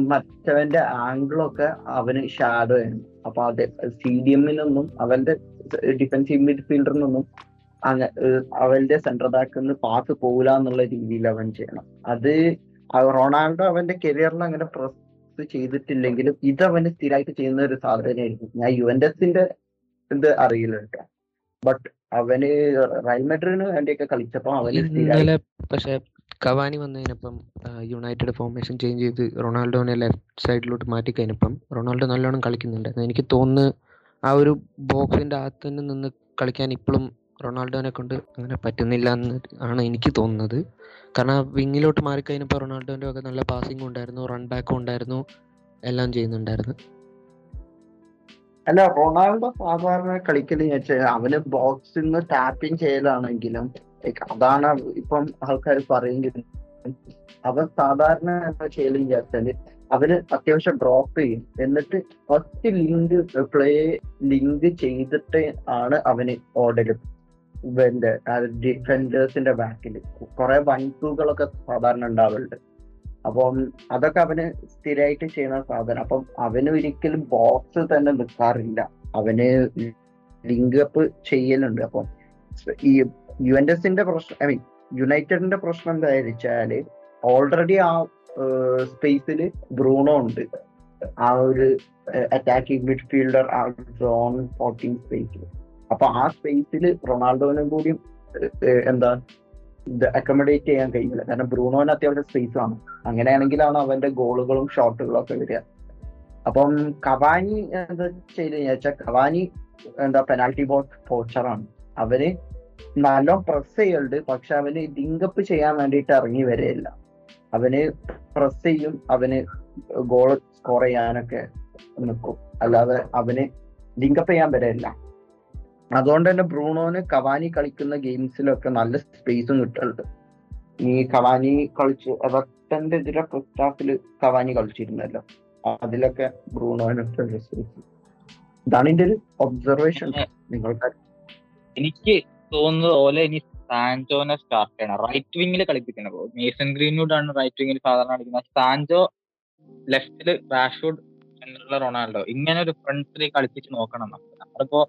[SPEAKER 1] മറ്റവന്റെ ആംഗിളൊക്കെ അവന് ഷാഡോ ആയിരുന്നു അപ്പൊ അത് സി ഡി എമ്മിനൊന്നും അവന്റെ ഡിഫൻസീവ് മിഡ്ഫീൽഡറിനൊന്നും അങ്ങ- അങ്ങ് അവന്റെ സെൻട്രൽ ബാക്കിൽ നിന്ന് പാസ് പോകില്ല എന്നുള്ള രീതിയിൽ അവൻ ചെയ്യണം. അത് റൊണാൾഡോ അവന്റെ കരിയറിൽ അങ്ങനെ പ്രസ് ചെയ്തിട്ടില്ലെങ്കിലും ഇത് അവന് സ്ഥിരമായിട്ട് ചെയ്യുന്ന ഒരു സാധനമായിരിക്കും ഞാൻ യുവൻഡസിന്റെ ഇത് അറിയില്ല കേട്ടോ ബട്ട് അവന് റയൽ മെഡ്രിഡിന് വേണ്ടിയൊക്കെ കളിച്ചപ്പോ അവന്
[SPEAKER 5] പക്ഷെ കവാനി വന്നതിനപ്പം യുണൈറ്റഡ് ഫോർമേഷൻ ചേഞ്ച് ചെയ്ത് റൊണാൾഡോനെ ലെഫ്റ്റ് സൈഡിലോട്ട് മാറ്റി കഴിഞ്ഞപ്പം റൊണാൾഡോ നല്ലോണം കളിക്കുന്നുണ്ടായിരുന്നു എനിക്ക് തോന്നുന്നു ആ ഒരു ബോക്സിന്റെ അകത്ത് തന്നെ നിന്ന് കളിക്കാൻ ഇപ്പോഴും റൊണാൾഡോനെ കൊണ്ട് അങ്ങനെ പറ്റുന്നില്ല എന്ന് ആണ് എനിക്ക് തോന്നുന്നത്. കാരണം ആ വിങ്ങിലോട്ട് മാറിക്കഴിഞ്ഞപ്പോൾ റൊണാൾഡോന്റെ ഒക്കെ നല്ല പാസിംഗ് ഉണ്ടായിരുന്നു റൺ ബാക്കും ഉണ്ടായിരുന്നു എല്ലാം ചെയ്യുന്നുണ്ടായിരുന്നു.
[SPEAKER 1] അല്ല റൊണാൾഡോ സാധാരണ വെച്ചാൽ അവന് ബോക്സിൽ നിന്ന് ടാപ്പിംഗ് ചെയ്യലാണെങ്കിലും അതാണ് ഇപ്പം ആൾക്കാർ പറയുന്നത്. അവർ സാധാരണ ചെയ്യലും വിചാരിച്ചാൽ അവർ അത്യാവശ്യം ഡ്രോപ്പ് ചെയ്യും. എന്നിട്ട് ഫസ്റ്റ് ലിങ്ക് പ്ലേ ലിങ്ക് ചെയ്തിട്ട് ആണ് അവന് ഓർഡർ ഇവന്റെ ഡിഫൻഡേഴ്സിന്റെ ബാക്കിൽ കുറെ വൺ ടൂകളൊക്കെ സാധാരണ ഉണ്ടാവലുണ്ട്. അപ്പം അതൊക്കെ അവന് സ്ഥിരമായിട്ട് ചെയ്യുന്ന സാധനം. അപ്പം അവന് ഒരിക്കലും ബോക്സ് തന്നെ നിൽക്കാറില്ല അവന് ലിങ്ക് അപ്പ് ചെയ്യലുണ്ട്. അപ്പം ഈ യുവന്റസിന്റെ പ്രശ്നം ഐ മീൻ യുണൈറ്റഡിന്റെ പ്രശ്നം എന്താ വെച്ചാൽ ഓൾറെഡി ആ സ്പേസിൽ ബ്രൂണോ ഉണ്ട്. ആ ഒരു അറ്റാക്കിംഗ് മിഡ്ഫീൽഡർ ആ സോൺ ഫോർട്ടീൻ സ്പേസിൽ അപ്പൊ ആ സ്പേസിൽ റൊണാൾഡോനും കൂടി എന്താ അക്കോമഡേറ്റ് ചെയ്യാൻ കഴിയില്ല. കാരണം ബ്രൂണോന് അത്യാവശ്യം സ്പേസ് ആണ്. അങ്ങനെയാണെങ്കിലാണ് അവന്റെ ഗോളുകളും ഷോട്ടുകളും ഒക്കെ വരിക. അപ്പം കവാനി എന്താ ചെയ്ത് കഴിഞ്ഞാൽ കവാനി എന്താ പെനാൽറ്റി ബോക്സ് പോച്ചറാണ് അവന് നല്ല പ്രസ് ചെയ്യുന്നുണ്ട്. പക്ഷെ അവന് ലിങ്കപ്പ് ചെയ്യാൻ വേണ്ടിയിട്ട് ഇറങ്ങി വരെയല്ല അവന് പ്രസ് ചെയ്യും അവന് ഗോൾ സ്കോർ ചെയ്യാനൊക്കെ നിൽക്കും അല്ലാതെ അവന് ലിങ്കപ്പ് ചെയ്യാൻ വരെയല്ല അതുകൊണ്ട് തന്നെ ബ്രൂണോന് കവാനി കളിക്കുന്ന ഗെയിംസിലൊക്കെ നല്ല സ്പേസും കിട്ടുന്നുണ്ട്. ഈ കവാനി കളിച്ച് എവർട്ടന്റെ എതിരെ ഫസ്റ്റ് ഹാഫിൽ കവാനി കളിച്ചിരുന്നല്ലോ. അതിലൊക്കെ ബ്രൂണോന് സ്പേസ് ഇതാണ് എന്റെ ഒരു ഒബ്സർവേഷൻ നിങ്ങൾക്ക്
[SPEAKER 3] എനിക്ക് തോന്നുന്നത് ഓലെ ഇനി സാൻജോനെ സ്റ്റാർട്ട് ചെയ്യണം. റൈറ്റ് വിങ്ങിൽ കളിപ്പിക്കണം മേസൺ ഗ്രീൻവുഡ് ആണ് റൈറ്റ് വിങ്ങിൽ സാധാരണ കളിക്കുന്നത്. സാൻജോ ലെഫ്റ്റിൽ റാഷ്വുഡ് സെന്ററിലെ റൊണാൾഡോ ഇങ്ങനെ ഒരു ഫ്രണ്ട് ത്രീ കളിപ്പിച്ച് നോക്കണം നമുക്ക്. നമ്മളിപ്പോ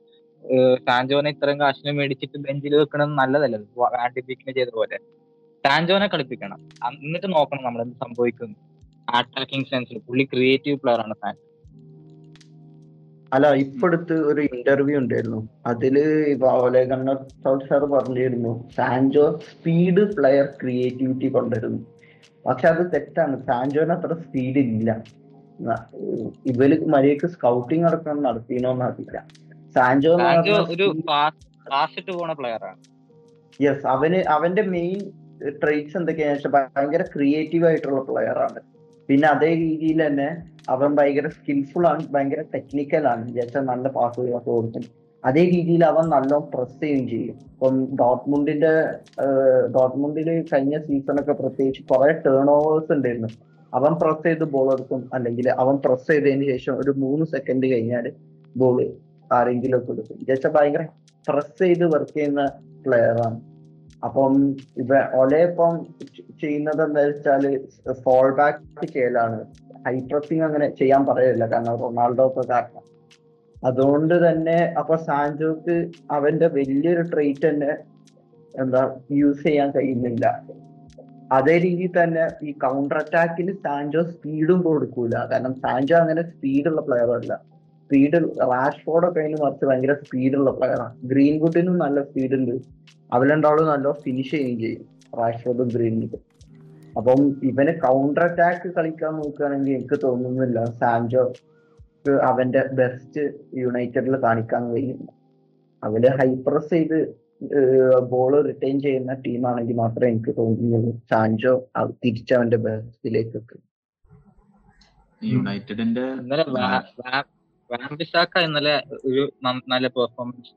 [SPEAKER 3] സാൻജോനെ ഇത്രയും കാശിന് മേടിച്ചിട്ട് ബെഞ്ചിൽ വെക്കണത് നല്ലതല്ല? ആന്റിബിക്കിന് ചെയ്ത പോലെ. സാൻജോനെ കളിപ്പിക്കണം. എന്നിട്ട് നോക്കണം നമ്മൾ എന്ത് സംഭവിക്കുന്നു അറ്റാക്കിംഗ് സെൻസിൽ പുള്ളി ക്രിയേറ്റീവ് പ്ലെയർ ആണ് സാൻ
[SPEAKER 1] അല്ല ഇപ്പടുത്ത് ഒരു ഇന്റർവ്യൂ ഉണ്ടായിരുന്നു. അതിൽ കണ്ണർ സാർ പറഞ്ഞിരുന്നു സാൻജോ സ്പീഡ് പ്ലെയർ ക്രിയേറ്റിവിറ്റി കൊണ്ടുവരുന്നു. പക്ഷെ അത് തെറ്റാണ്. സാൻജോന് അത്ര സ്പീഡ് ഇല്ല. ഇവർ മര്യാദയ്ക്ക് സ്കൗട്ടിങ് അടക്കം നടത്തിനോന്ന് അറിയില്ല. സാൻജോ യെസ് അവന് അവന്റെ മെയിൻ ട്രേറ്റ്സ് എന്തൊക്കെയാണെന്ന് വെച്ചാൽ ഭയങ്കര ക്രിയേറ്റീവ് ആയിട്ടുള്ള പ്ലെയർ ആണ്. പിന്നെ അതേ രീതിയിൽ തന്നെ അവൻ ഭയങ്കര സ്കിൽഫുൾ ആണ് ഭയങ്കര ടെക്നിക്കൽ ആണ്. വിചാരിച്ചാൽ നല്ല പാസുകളൊക്കെ കൊടുക്കും. അതേ രീതിയിൽ അവൻ നല്ലോണം പ്രസ് ചെയ്യുകയും ചെയ്യും. ഇപ്പം ഡോട്ട്മുണ്ടിന്റെ ഡോട്ട്മുണ്ടിൽ കഴിഞ്ഞ സീസണൊക്കെ പ്രത്യേകിച്ച് കുറെ ടേൺ ഓവേഴ്സ് ഉണ്ടായിരുന്നു. അവൻ പ്രസ് ചെയ്ത് ബോൾ എടുക്കും. അല്ലെങ്കിൽ അവൻ പ്രസ് ചെയ്തതിന് ശേഷം ഒരു മൂന്ന് സെക്കൻഡ് കഴിഞ്ഞാൽ ബോൾ ആരെങ്കിലും കൊടുക്കും ജസ്റ്റ് ഭയങ്കര പ്രസ് ചെയ്ത് വർക്ക് ചെയ്യുന്ന പ്ലെയർ ആണ്. അപ്പം ഇവ ഒലേ ഇപ്പം ചെയ്യുന്നത് എന്താ വെച്ചാൽ ഫോൾ ബാക്ക് ചെയ്യലാണ്. ഹൈ പ്രസിങ് അങ്ങനെ ചെയ്യാൻ പറയില്ല കാരണം റൊണാൾഡോ ഒക്കെ കാരണം. അതുകൊണ്ട് തന്നെ അപ്പൊ സാൻജോക്ക് അവന്റെ വലിയൊരു ട്രേറ്റ് തന്നെ എന്താ യൂസ് ചെയ്യാൻ കഴിയുന്നില്ല. അതേ രീതി തന്നെ ഈ കൗണ്ടർ അറ്റാക്കിന് സാൻജോ സ്പീഡും കൊടുക്കൂല. കാരണം സാൻജോ അങ്ങനെ സ്പീഡുള്ള പ്ലെയർ അല്ല. സ്പീഡ് റാഷ്ഫോർഡൊക്കെ അതിന് മറിച്ച് ഭയങ്കര സ്പീഡുള്ള പ്ലെയറാണ് ഗ്രീൻവുഡിനും നല്ല സ്പീഡ് ഉണ്ട്. അവരുണ്ടാവും നല്ല ഫിനിഷ് ചെയ്യുകയും ചെയ്യും. റാഷ്ഫോർഡും ഗ്രീൻവുഡും അപ്പം ഇവന് കൗണ്ടർ അറ്റാക്ക് കളിക്കാൻ നോക്കുകയാണെങ്കിൽ എനിക്ക് തോന്നുന്നില്ല. സാൻജോ അവന്റെ ബെസ്റ്റ് യുണൈറ്റഡിൽ കാണിക്കാൻ കഴിയും. അവർ ഹൈപ്രസ് ചെയ്ത് ബോൾ റിട്ടേൺ ചെയ്യുന്ന ടീമാണെങ്കിൽ മാത്രമേ എനിക്ക് തോന്നുന്നുള്ളൂ. സാൻജോ തിരിച്ചവന്റെ തിരിച്ച് അവന്റെ ബെസ്റ്റിലേക്ക്
[SPEAKER 4] യുണൈറ്റഡിന്റെ
[SPEAKER 3] വാംബിസാക്ക ഇന്നലെ ഒരു നല്ല പെർഫോമൻസ്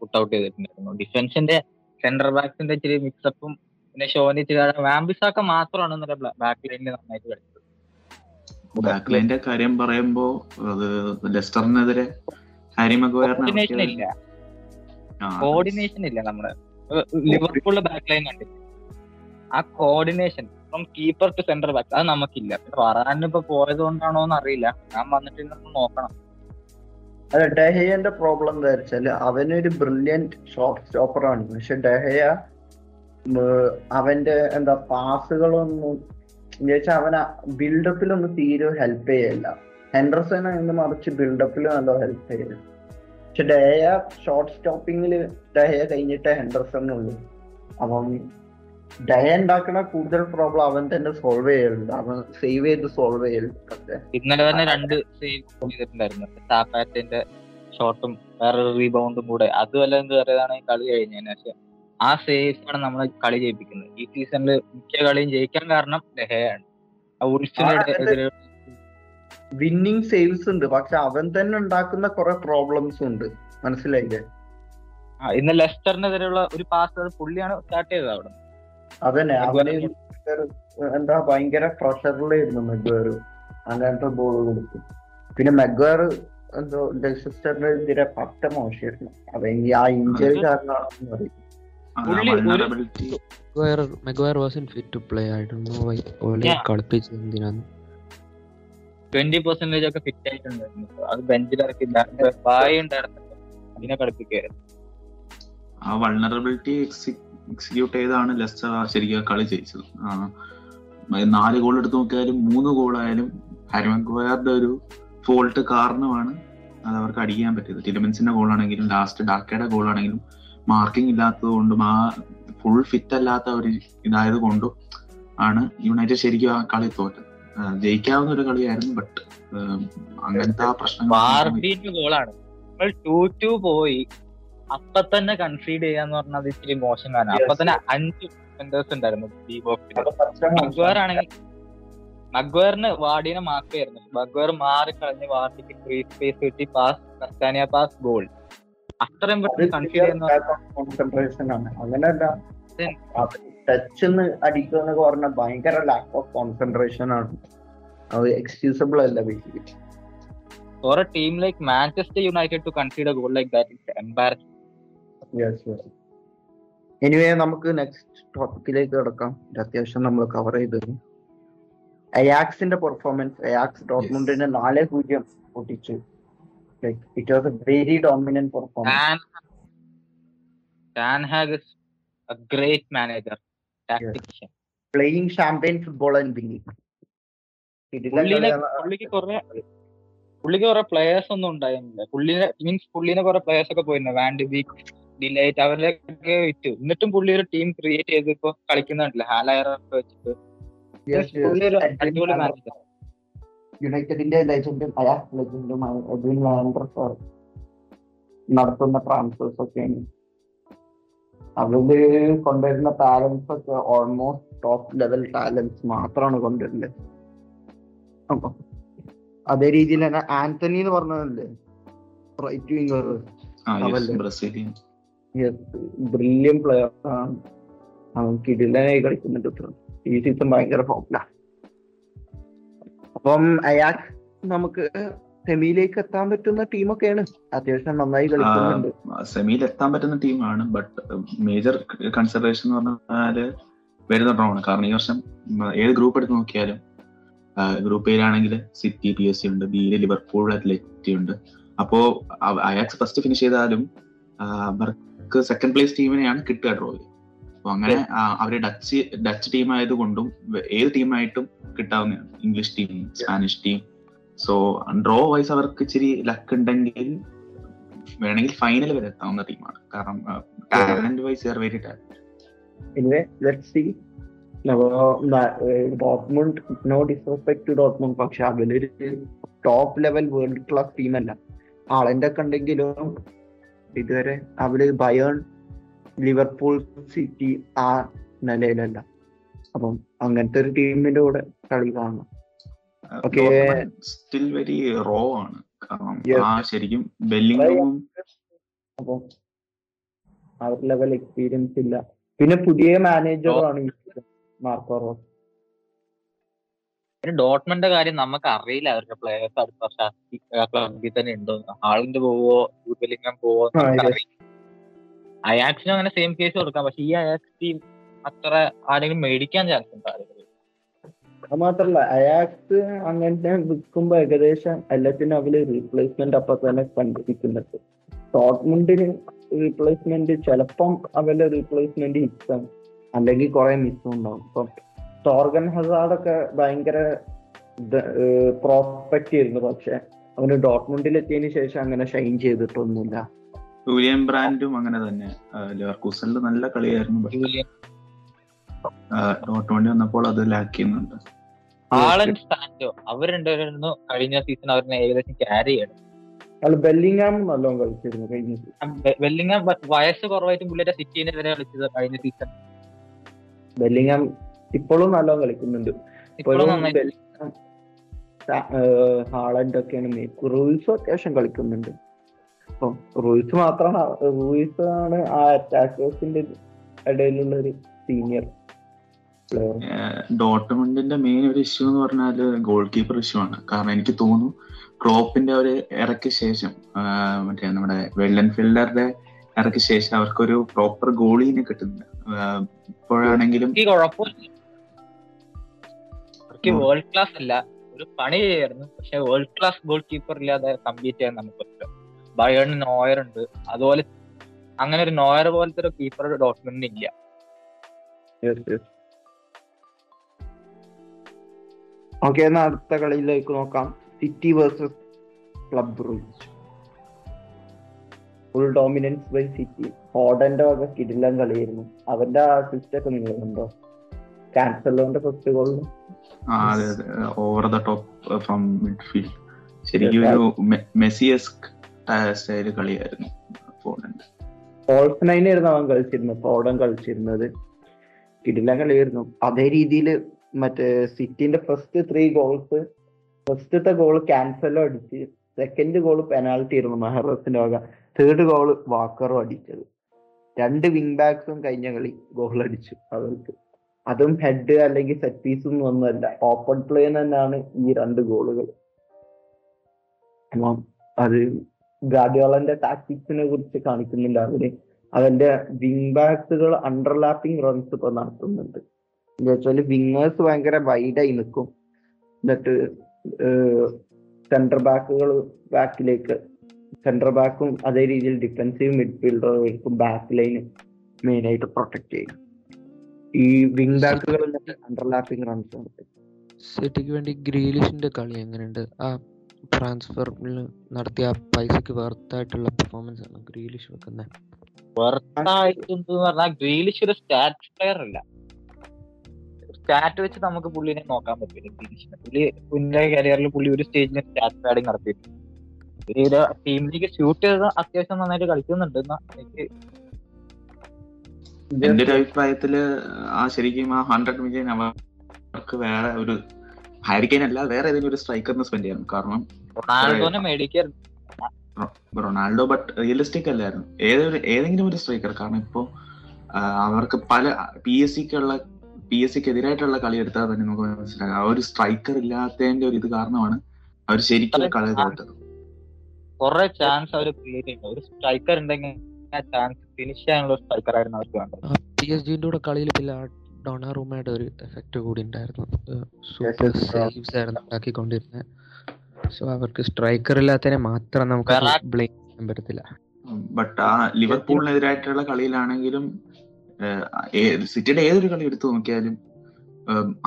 [SPEAKER 3] പുട്ട് ഔട്ട് ചെയ്തിട്ടുണ്ടായിരുന്നു. ഡിഫൻസിന്റെ സെന്റർ ബാക്സിന്റെ ഇച്ചിരി മിക്സപ്പും പിന്നെ ഷോനി വാമ്പിസാക്ക മാത്രമാണ് ഇന്നലെ ബാക്ക് ലൈനിൽ നന്നായിട്ട് കളിച്ചത്.
[SPEAKER 4] ബാക്ക് ലൈന്റെ കാര്യം പറയുമ്പോ അത് ലെസ്റ്ററിനെതിരെ ഹാരി
[SPEAKER 3] കോർഡിനേഷൻ ഇല്ല.
[SPEAKER 4] മഗുവയറിനെ
[SPEAKER 3] കോർഡിനേഷൻ ഇല്ല നമ്മുടെ. ലിവർപൂളിലെ ബാക്ക് ലൈൻ ഉണ്ട് ആ coordination from keeper to centre back അത് നമുക്കില്ല. വറാൻ ഇപ്പൊ പോയത് കൊണ്ടാണോ എന്ന് അറിയില്ല ഞാൻ വന്നിട്ട് നമ്മൾ നോക്കണം.
[SPEAKER 1] അല്ല ഡെഹയന്റെ പ്രോബ്ലം എന്താ വെച്ചാൽ അവനൊരു ബ്രില്യന്റ് ഷോർട്ട് സ്റ്റോപ്പറാണ് പക്ഷെ ഡെഹയ അവന്റെ എന്താ പാസുകളൊന്നും ചോദിച്ചാൽ അവന ബിൽഡപ്പിലൊന്നും തീരെ ഹെൽപ്പ് ചെയ്യല്ല. ഹെൻഡർസൺ എന്ന് മറിച്ച് ബിൽഡപ്പിൽ നല്ല ഹെൽപ്പ് ചെയ്യില്ല പക്ഷെ ഡയ ഷോർട്ട് സ്റ്റോപ്പിങ്ങിൽ ഡേയ കഴിഞ്ഞിട്ടേ ഹെൻഡർസണുള്ളൂ അപ്പം ഡയ ഉണ്ടാക്കുന്ന കൂടുതൽ പ്രോബ്ലം അവൻ തന്നെ സോൾവ് ചെയ്യലുണ്ട്. അവൻ സേവ് ചെയ്ത് സോൾവ് ചെയ്യലുണ്ട്.
[SPEAKER 3] ഇന്നലെ തന്നെ രണ്ട് സേവ് ചെയ്തിട്ടുണ്ടായിരുന്നു. ഷോട്ടും വേറൊരു റീബൗണ്ടും കൂടെ. അതുമല്ല എന്ത് പറയുകയാണ് കളി കഴിഞ്ഞതിന് ശേഷം. ആ സേഫാണ് ആണ് നമ്മൾ കളി ജയിപ്പിക്കുന്നത്. ഈ സീസണിൽ മിക്ക കളിയും ജയിക്കാൻ കാരണം
[SPEAKER 1] ലഹയാണ്
[SPEAKER 3] എതിരെ
[SPEAKER 1] വിന്നിങ് സേവ്സ് ഉണ്ട്. പക്ഷെ അവൻ തന്നെ ഉണ്ടാക്കുന്ന കുറെ പ്രോബ്ലംസ് ഉണ്ട്. മനസ്സിലായില്ലേ?
[SPEAKER 3] ഇന്ന് ലെസ്റ്ററിനെതിരെയുള്ള ഒരു പാസ് പുള്ളിയാണ് സ്റ്റാർട്ട് ചെയ്തത് അവിടെ.
[SPEAKER 1] അതന്നെ. അവന് എന്താ ഭയങ്കര പ്രഷറിലായിരുന്നു മെഗ്വയർ അങ്ങനത്തെ ബോൾ കൊടുത്തു പിന്നെ മെഗ്വയർ എന്തോ ലെസ്റ്ററിനെതിരെ പട്ട മോശമായിരുന്നു. അവൻ ഈ ആ ഇഞ്ചറി കാരണമാണെന്ന് പറയും.
[SPEAKER 5] Maguire was fit to play I Dr know why
[SPEAKER 3] twenty percentage ഒക്കെ ഫിറ്റ് ആയിട്ടുണ്ടായിരുന്നു. അത് ബെഞ്ചിൽ ഇറക്കില്ല ബായി ഉണ്ടായിരുന്നു അതിനെ
[SPEAKER 4] ആ വൾണറബിലിറ്റി എക്സിക്യൂട്ട് ചെയ്താണ് ലെസ്റ്റർ ശരിക്കും കളി ജയിച്ചത്. നാല് ഗോൾ എടുത്ത് നോക്കിയാലും മൂന്ന് ഗോളായാലും ഹാരിമഗ്വയറുടെ ഒരു ഫോൾട്ട് കാരണമാണ് അത് അവർക്ക് അടിക്കാൻ പറ്റിയത്. ടിലമെൻസിന്റെ ഗോളാണെങ്കിലും ലാസ്റ്റ് ഡാക്കയുടെ ഗോളാണെങ്കിലും മാർക്കിംഗ് ഇല്ലാത്തത് കൊണ്ടും ആ ഫുൾ ഫിറ്റ് അല്ലാത്ത ഒരു ഇതായത് കൊണ്ടും ആണ് യുണൈറ്റഡ് ശരിക്കും ആ കളി തോറ്റത്. ജയിക്കാവുന്ന ഒരു കളിയായിരുന്നു ബട്ട് അങ്ങനത്തെ ആ
[SPEAKER 3] വാർബിന്റെ ഗോളാണ് നമ്മൾ ടു ടു പോയി. അപ്പൊ തന്നെ കൺസീഡ് ചെയ്യാന്ന് പറഞ്ഞാൽ അത് ഇച്ചിരി മോശം കാരണം. അപ്പൊ തന്നെ അഞ്ച് ഡിഫൻഡേഴ്സ് ഉണ്ടായിരുന്നു ബി ബോക്സിൽ മഗ്വയർ ആണെങ്കിൽ മഗ്വയറിന് വാർഡിനെ മാർക്ക് മഗ്വയർ മാറി കളഞ്ഞ് വാർഡിക്ക് ഫ്രീ സ്പേസ് കിട്ടി പാസ് കസ്താനിയ പാസ് ഗോൾ അത്രയും
[SPEAKER 1] കോൺസെൻട്രേഷൻ ആണ്. അങ്ങനെയല്ല. ടച്ച് അടിക്കുക എന്നൊക്കെ പറഞ്ഞാൽ ഭയങ്കര ലാക്ക് ഓഫ് കോൺസെൻട്രേഷൻ ആണ്. അത് എക്സ്ക്യൂസബിൾ അല്ല basically
[SPEAKER 3] for a team like Manchester United to consider goal like that is embarrassing
[SPEAKER 1] anyway നമുക്ക് നെക്സ്റ്റ് ടോപ്പിക്കിലേക്ക് കിടക്കാം. അത്യാവശ്യം നമ്മൾ കവർ ചെയ്തു അയാക്സിന്റെ പെർഫോമൻസ് അയാക്സ് ഡോട്ട്മുണ്ടിനെ നാല് പൂജ്യം പൊട്ടിച്ചു. It was a very dominant performance.
[SPEAKER 3] Dan Hag is a great manager, tactician.
[SPEAKER 1] Playing Playing champagne football and
[SPEAKER 3] winning. പുള്ളിക്ക് കുറെ പുള്ളിക്ക് കുറെ പ്ലേയേഴ്സ് ഒന്നും ഉണ്ടായിരുന്നില്ല. പുള്ളിനെ മീൻസ് പുള്ളിനെ കുറെ പ്ലേയേഴ്സ് ഒക്കെ പോയിരുന്നു. വാൻഡ് വീക്ക് ഡിലൈറ്റ് അവരൊക്കെ വിറ്റു എന്നിട്ടും പുള്ളി ഒരു ടീം ക്രിയേറ്റ് ചെയ്ത് ഇപ്പൊ കളിക്കുന്നുണ്ടല്ലോ. ഹാലയറൊക്കെ വെച്ചിട്ട്. പുള്ളി ഒരു അടിപൊളി മാനേജർ
[SPEAKER 1] യുണൈറ്റഡിന്റെ ലെജൻഡും അയാ ലെജൻഡുമായ എഡ്വിൻ വാൻഡർ സാർ നടത്തുന്ന ട്രാൻസ്ഫേഴ്സ് ഒക്കെയാണ്. അവർ കൊണ്ടുവരുന്ന ടാലൻസ് ഒക്കെ ഓൾമോസ്റ്റ് ടോപ്പ് ലെവൽ ടാലൻസ് മാത്രമാണ് കൊണ്ടുവരുന്നത്. അപ്പൊ അതേ രീതിയിൽ തന്നെ ആന്റണി എന്ന് പറഞ്ഞതല്ലേ റൈറ്റ് വിംഗർ ബ്രില്യൻ പ്ലെയർ ആണ്. അവൻ കിടിലനായി കളിക്കുന്നുണ്ട് ഈ സീസൺ ഭയങ്കര ഫോമിലാണ് അപ്പം അയാൾ നമുക്ക് സെമിയിലേക്ക് എത്താൻ പറ്റുന്ന ടീമൊക്കെയാണ്. അത്യാവശ്യം നന്നായി കളിക്കുന്നുണ്ട്.
[SPEAKER 4] സെമിയിൽ എത്താൻ പറ്റുന്ന ടീമാണ് ബട്ട് മേജർ കൺസിഡറേഷൻ എന്ന് പറഞ്ഞാൽ വരുന്ന ഡ്രോണ് കാരണം ഈ വർഷം ഏത് ഗ്രൂപ്പ് എടുത്ത് നോക്കിയാലും ഗ്രൂപ്പ് എയിലാണെങ്കിൽ സിറ്റി പി എസ് സി ഉണ്ട് ബിയിൽ ലിവർപൂൾ അത്ലറ്റി ഉണ്ട്. അപ്പോ അയാക്സ് ഫസ്റ്റ് ഫിനിഷ് ചെയ്താലും അവർക്ക് സെക്കൻഡ് പ്ലേസ് ടീമിനെയാണ് കിട്ടുക ഡ്രോയിൽ അപ്പൊ അങ്ങനെ അവർ ഡച്ച് ഡച്ച് ടീം ആയതുകൊണ്ടും ഏത് ടീമായിട്ടും കിട്ടാവുന്ന English team Spanish team. So draw wise അവർക്ക് ഇച്ചിരി ലക്ക് ഉണ്ടെങ്കിൽ വേണമെങ്കിൽ ഫൈനൽ വരെ എത്താവുന്ന ടീമാണ്. കാരണം talent wise are very talent
[SPEAKER 1] Dortmund no disrespect to Dortmund പക്ഷെ അവരൊരു ടോപ്പ് ലെവൽ വേൾഡ് ക്ലാസ് ടീമല്ല ആളെന്റെ ഒക്കെ ഉണ്ടെങ്കിലും ഇതുവരെ അവർ ബയേൺ ലിവർപൂൾ സിറ്റി ആ നിലയിലല്ല. അപ്പം അങ്ങനത്തെ ഒരു ടീമിന്റെ കൂടെ കളി കാണണം. ഓക്കെ.
[SPEAKER 4] സ്റ്റിൽ വെരി റോ ആണ്. കാരണം ആ ശരിക്കും ബെല്ലിംഗും
[SPEAKER 1] അപ്പം ആ ലെവൽ എക്സ്പീരിയൻസ് ഇല്ല. പിന്നെ പുതിയ മാനേജറാണ് മാർക്കോ റോസ്.
[SPEAKER 3] പിന്നെ ഡോട്ട്മന്റെ കാര്യം നമുക്ക് അറിയില്ല അവരുടെ പ്ലേയേഴ്സ് അടുത്ത വർഷം ക്ലബിൽ തന്നെ ഉണ്ടോ? ആളിന്റെ പോവോ? ബെല്ലിംഗം പോവോ? അയാക്സിനും അങ്ങനെ സെയിം കേസ് കൊടുക്കാം. പക്ഷെ ഈ അയാക്സ് ടീം അത്ര ആരെങ്കിലും മേടിക്കാൻ ചാൻസ് ഉണ്ട്?
[SPEAKER 1] മാത്രല്ല അയാക്സ് അങ്ങനെ വിൽക്കുമ്പോ ഏകദേശം എല്ലാത്തിനും അവർ റീപ്ലേസ്മെന്റ് അപ്പൊ തന്നെ കണ്ടുപിടിക്കുന്നുണ്ട്. ടോട്ട്മുണ്ടിന് റീപ്ലേസ്മെന്റ് ചിലപ്പം അവരുടെ റീപ്ലേസ്മെന്റ് ഹിറ്റാണ് അല്ലെങ്കിൽ കുറെ മിസ്സും ഉണ്ടാവും. ഇപ്പം ടോർഗൻ ഹസാഡൊക്കെ ഭയങ്കര പ്രോസ്പെക്ട് ആയിരുന്നു. പക്ഷെ അവന് ഡോട്ട്മുണ്ടിൽ എത്തിയതിനു ശേഷം അങ്ങനെ ഷൈൻ ചെയ്തിട്ടൊന്നുമില്ല.
[SPEAKER 4] വില്യം ബ്രാൻഡും അങ്ങനെ തന്നെ. ലിവർകൂസലിൽ നല്ല കളിയായിരുന്നു ബട്ട് ഡോട്ട്മണ്ടി വന്നപ്പോൾ അത് ലാക്ക് ചെയ്യുന്നുണ്ട്.
[SPEAKER 3] ആളൻ സാൻഡോ അവർ കഴിഞ്ഞ സീസൺ അവരിനെ ഏകദേശം ക്യാരി ചെയ്യണം
[SPEAKER 1] അയാൾ ബെല്ലിങ്ങാം നല്ലോണം കളിച്ചിരുന്നു കഴിഞ്ഞ season.
[SPEAKER 3] വെല്ലിംഗം വയസ്സ് കുറവായിട്ടും പുള്ളിയുടെ സിറ്റിനെ വരെ കളിച്ചത് കഴിഞ്ഞ സീസൺ
[SPEAKER 1] ബെല്ലിംഗാം ഇപ്പോഴും നല്ലോണം കളിക്കുന്നുണ്ട്. ഹാളണ്ട് ഒക്കെയാണ് മെയിൻ അത്യാവശ്യം കളിക്കുന്നുണ്ട്. അപ്പം റൂയിസ് മാത്രമാണ് റൂയിസ് ആണ് ആ അറ്റാക്കേഴ്സിന്റെ ഇടയിലുള്ള ഒരു സീനിയർ ഡോട്ട്മെന്റിന്റെ
[SPEAKER 4] ഡോട്ട്മണ്ടിന്റെ മെയിൻ ഒരു ഇഷ്യൂ എന്ന് പറഞ്ഞാൽ ഗോൾ കീപ്പർ ഇഷ്യൂ ആണ്. കാരണം എനിക്ക് തോന്നുന്നു ക്ലോപ്പിന്റെ ഒരു ഇറക്കിയ ശേഷം മറ്റേ നമ്മുടെ വെള്ളൻഫീൽഡറുടെ ഇറക്കിയ ശേഷം അവർക്കൊരു പ്രോപ്പർ ഗോളിനെ കിട്ടുന്നില്ല. ഇപ്പോഴാണെങ്കിലും
[SPEAKER 3] വേൾഡ് ക്ലാസ് അല്ല. ഒരു പണി ചെയ്യായിരുന്നു. പക്ഷെ വേൾഡ് ക്ലാസ് ഗോൾ കീപ്പർ ഇല്ലാതെ കമ്പീറ്റ് ചെയ്യാൻ നമുക്ക് പറ്റില്ല. ബയേൺ നോയർ ഉണ്ട്. അതുപോലെ അങ്ങനെ ഒരു നോയർ പോലത്തെ ഒരു കീപ്പർ ഡോട്ട്മെന്റിന് ഇല്ല.
[SPEAKER 1] ഓക്കെ എന്നാ അടുത്ത കളിയിലേക്ക് നോക്കാം. City versus Club Brugge full dominance by City ഹോഡന്റെ വക കിടിലം കളിയായിരുന്നു. അവന്റെ അസിസ്റ്റ് ഒക്കെ നിങ്ങൾ കണ്ടോ ക്യാൻസലോന്റെ ഫസ്റ്റ് ഗോളിന്
[SPEAKER 4] ആ over the top from midfield ശരിക്കും ഒരു മെസ്സിയസ്ക് സ്റ്റൈൽ കളിയായിരുന്നു ഫോർഡിന്റെ
[SPEAKER 1] നൈനായിരുന്നു അവൻ കളിച്ചിരുന്നത്. ഫോർഡൻ കളിച്ചിരുന്നത്. കിടില കളിയായിരുന്നു. അതേ രീതിയിൽ മറ്റേ സിറ്റിന്റെ ഫസ്റ്റ് ത്രീ ഗോൾസ് ഫസ്റ്റത്തെ ഗോൾ ക്യാൻസലോ അടിച്ച് സെക്കൻഡ് ഗോൾ പെനാൾട്ടി ആയിരുന്നു മെഹറസിന്റെ വക തേർഡ് ഗോൾ വാക്കറോ അടിച്ചത്. രണ്ട് വിങ് ബാക്സും കഴിഞ്ഞ കളി ഗോൾ അടിച്ചു അവർക്ക്. അതും ഹെഡ് അല്ലെങ്കിൽ സെറ്റ് പീസും ഒന്നുമല്ല. ഓപ്പൺ പ്ലേ തന്നെയാണ് ഈ രണ്ട് ഗോളുകൾ അത് ഗാഡിയോളന്റെ ടാക്ടിക്സിനെ കുറിച്ച് കാണിക്കുന്നുണ്ട്. അവർ അവന്റെ വിങ് ബാക്സുകൾ അണ്ടർലാപ്പിംഗ് റൺസ് ഇപ്പൊ നടത്തുന്നുണ്ട്. വെച്ചാൽ വിങ്ങേഴ്സ് ഭയങ്കര വൈഡായി നിൽക്കും എന്നിട്ട് സെന്റർ ബാക്കുകൾ ബാക്കിലേക്ക് സെന്റർ ബാക്കും അതേ രീതിയിൽ ഡിഫൻസീവ് മിഡ്ഫീൽഡർക്കും ബാക്ക് ലൈനും മെയിൻ ആയിട്ട് പ്രൊട്ടക്ട് ചെയ്യും. ഈ വിങ് ബാക്കുകൾ അണ്ടർലാപ്പിംഗ് റൺസ്
[SPEAKER 5] സിറ്റിക്ക് വേണ്ടി ഗ്രീലിഷിന്റെ കളി എങ്ങനെയുണ്ട്? ആ ട്രാൻസ്ഫറിൽ നടത്തിയ പൈസക്ക് വെർത്തായിട്ടുള്ള പെർഫോമൻസ് ആണ് ഗ്രീലിഷ് വെക്കുന്നത്
[SPEAKER 3] വെറുതായിട്ട് പറഞ്ഞാൽ ഗ്രീലിഷ് ഒരു സ്റ്റാറ്റ് പ്ലെയർ അല്ല. സ്റ്റാറ്റ് വെച്ച് നമുക്ക് പുള്ളിനെ നോക്കാൻ പറ്റില്ല. ഗ്രീലിഷിനെ പുള്ളി പുള്ളിയുടെ കരിയറിൽ പുള്ളി ഒരു സ്റ്റേജിന് സ്റ്റാറ്റ് പാഡിങ് നടത്തിയിട്ടുണ്ട്. പുള്ളി ഒരു ടീമിലേക്ക് ഷൂട്ട് ചെയ്ത് അത്യാവശ്യം നന്നായിട്ട് കളിക്കുന്നുണ്ട്. എനിക്ക്
[SPEAKER 4] എന്റെ ഒരു അഭിപ്രായത്തിൽ ആ ശരിക്കും ആ ഹൺഡ്രഡ് മില്യൺ അവർക്ക് വേറെ ഒരു ഹാരിക്കൈൻ അല്ല വേറെ ഏതെങ്കിലും ഒരു സ്ട്രൈക്കറിന് സ്പെൻഡ് ചെയ്യണം. കാരണം റൊണാൾഡോ ബട്ട് റിയലിസ്റ്റിക് അല്ലായിരുന്നു. ഏതൊരു ഏതെങ്കിലും ഒരു സ്ട്രൈക്കർ കാരണം ഇപ്പോ അവർക്ക് പല പി എസ് സിക്കുള്ള പി എസ് സിക്ക് എതിരായിട്ടുള്ള കളി എടുത്താൽ തന്നെ നമുക്ക് മനസ്സിലാക്കാം. ആ ഒരു സ്ട്രൈക്കർ ഇല്ലാത്തതിന്റെ ഒരു ഇത് കാരണമാണ് അവർ ശരിക്കും കളി തോറ്റത്
[SPEAKER 3] കുറെ ചാൻസ് അവർ ക്രിയേറ്റ് ചെയ്യുന്നത് ഒരു സ്ട്രൈക്കർ ഉണ്ടെങ്കിൽ ചാൻസ് ഫിനിഷ് ചെയ്യാനുള്ള സ്ട്രൈക്കർ ആയിരുന്നു അവർക്ക് വേണ്ടത്.
[SPEAKER 5] പി എസ് ജിന്റെ കൂടെ കളിയിൽ പിന്നെ ഡൊണാറൂമയുടെ ഒരു എഫക്റ്റ് കൂടി ഉണ്ടായിരുന്നു. സൂപ്പർ. സേവ്സ് ആയിരുന്നു ഉണ്ടാക്കിക്കൊണ്ടിരുന്നത് സോ അവർക്ക് സ്ട്രൈക്കർ ഇല്ലാത്തതിനെ മാത്രം നമുക്ക് ബ്ലെയിം ചെയ്യാൻ പറ്റത്തില്ല.
[SPEAKER 4] ബട്ട് ആ ലിവർപൂളിനെതിരായിട്ടുള്ള കളിയിലാണെങ്കിലും സിറ്റിയുടെ ഏതൊരു കളി എടുത്തു നോക്കിയാലും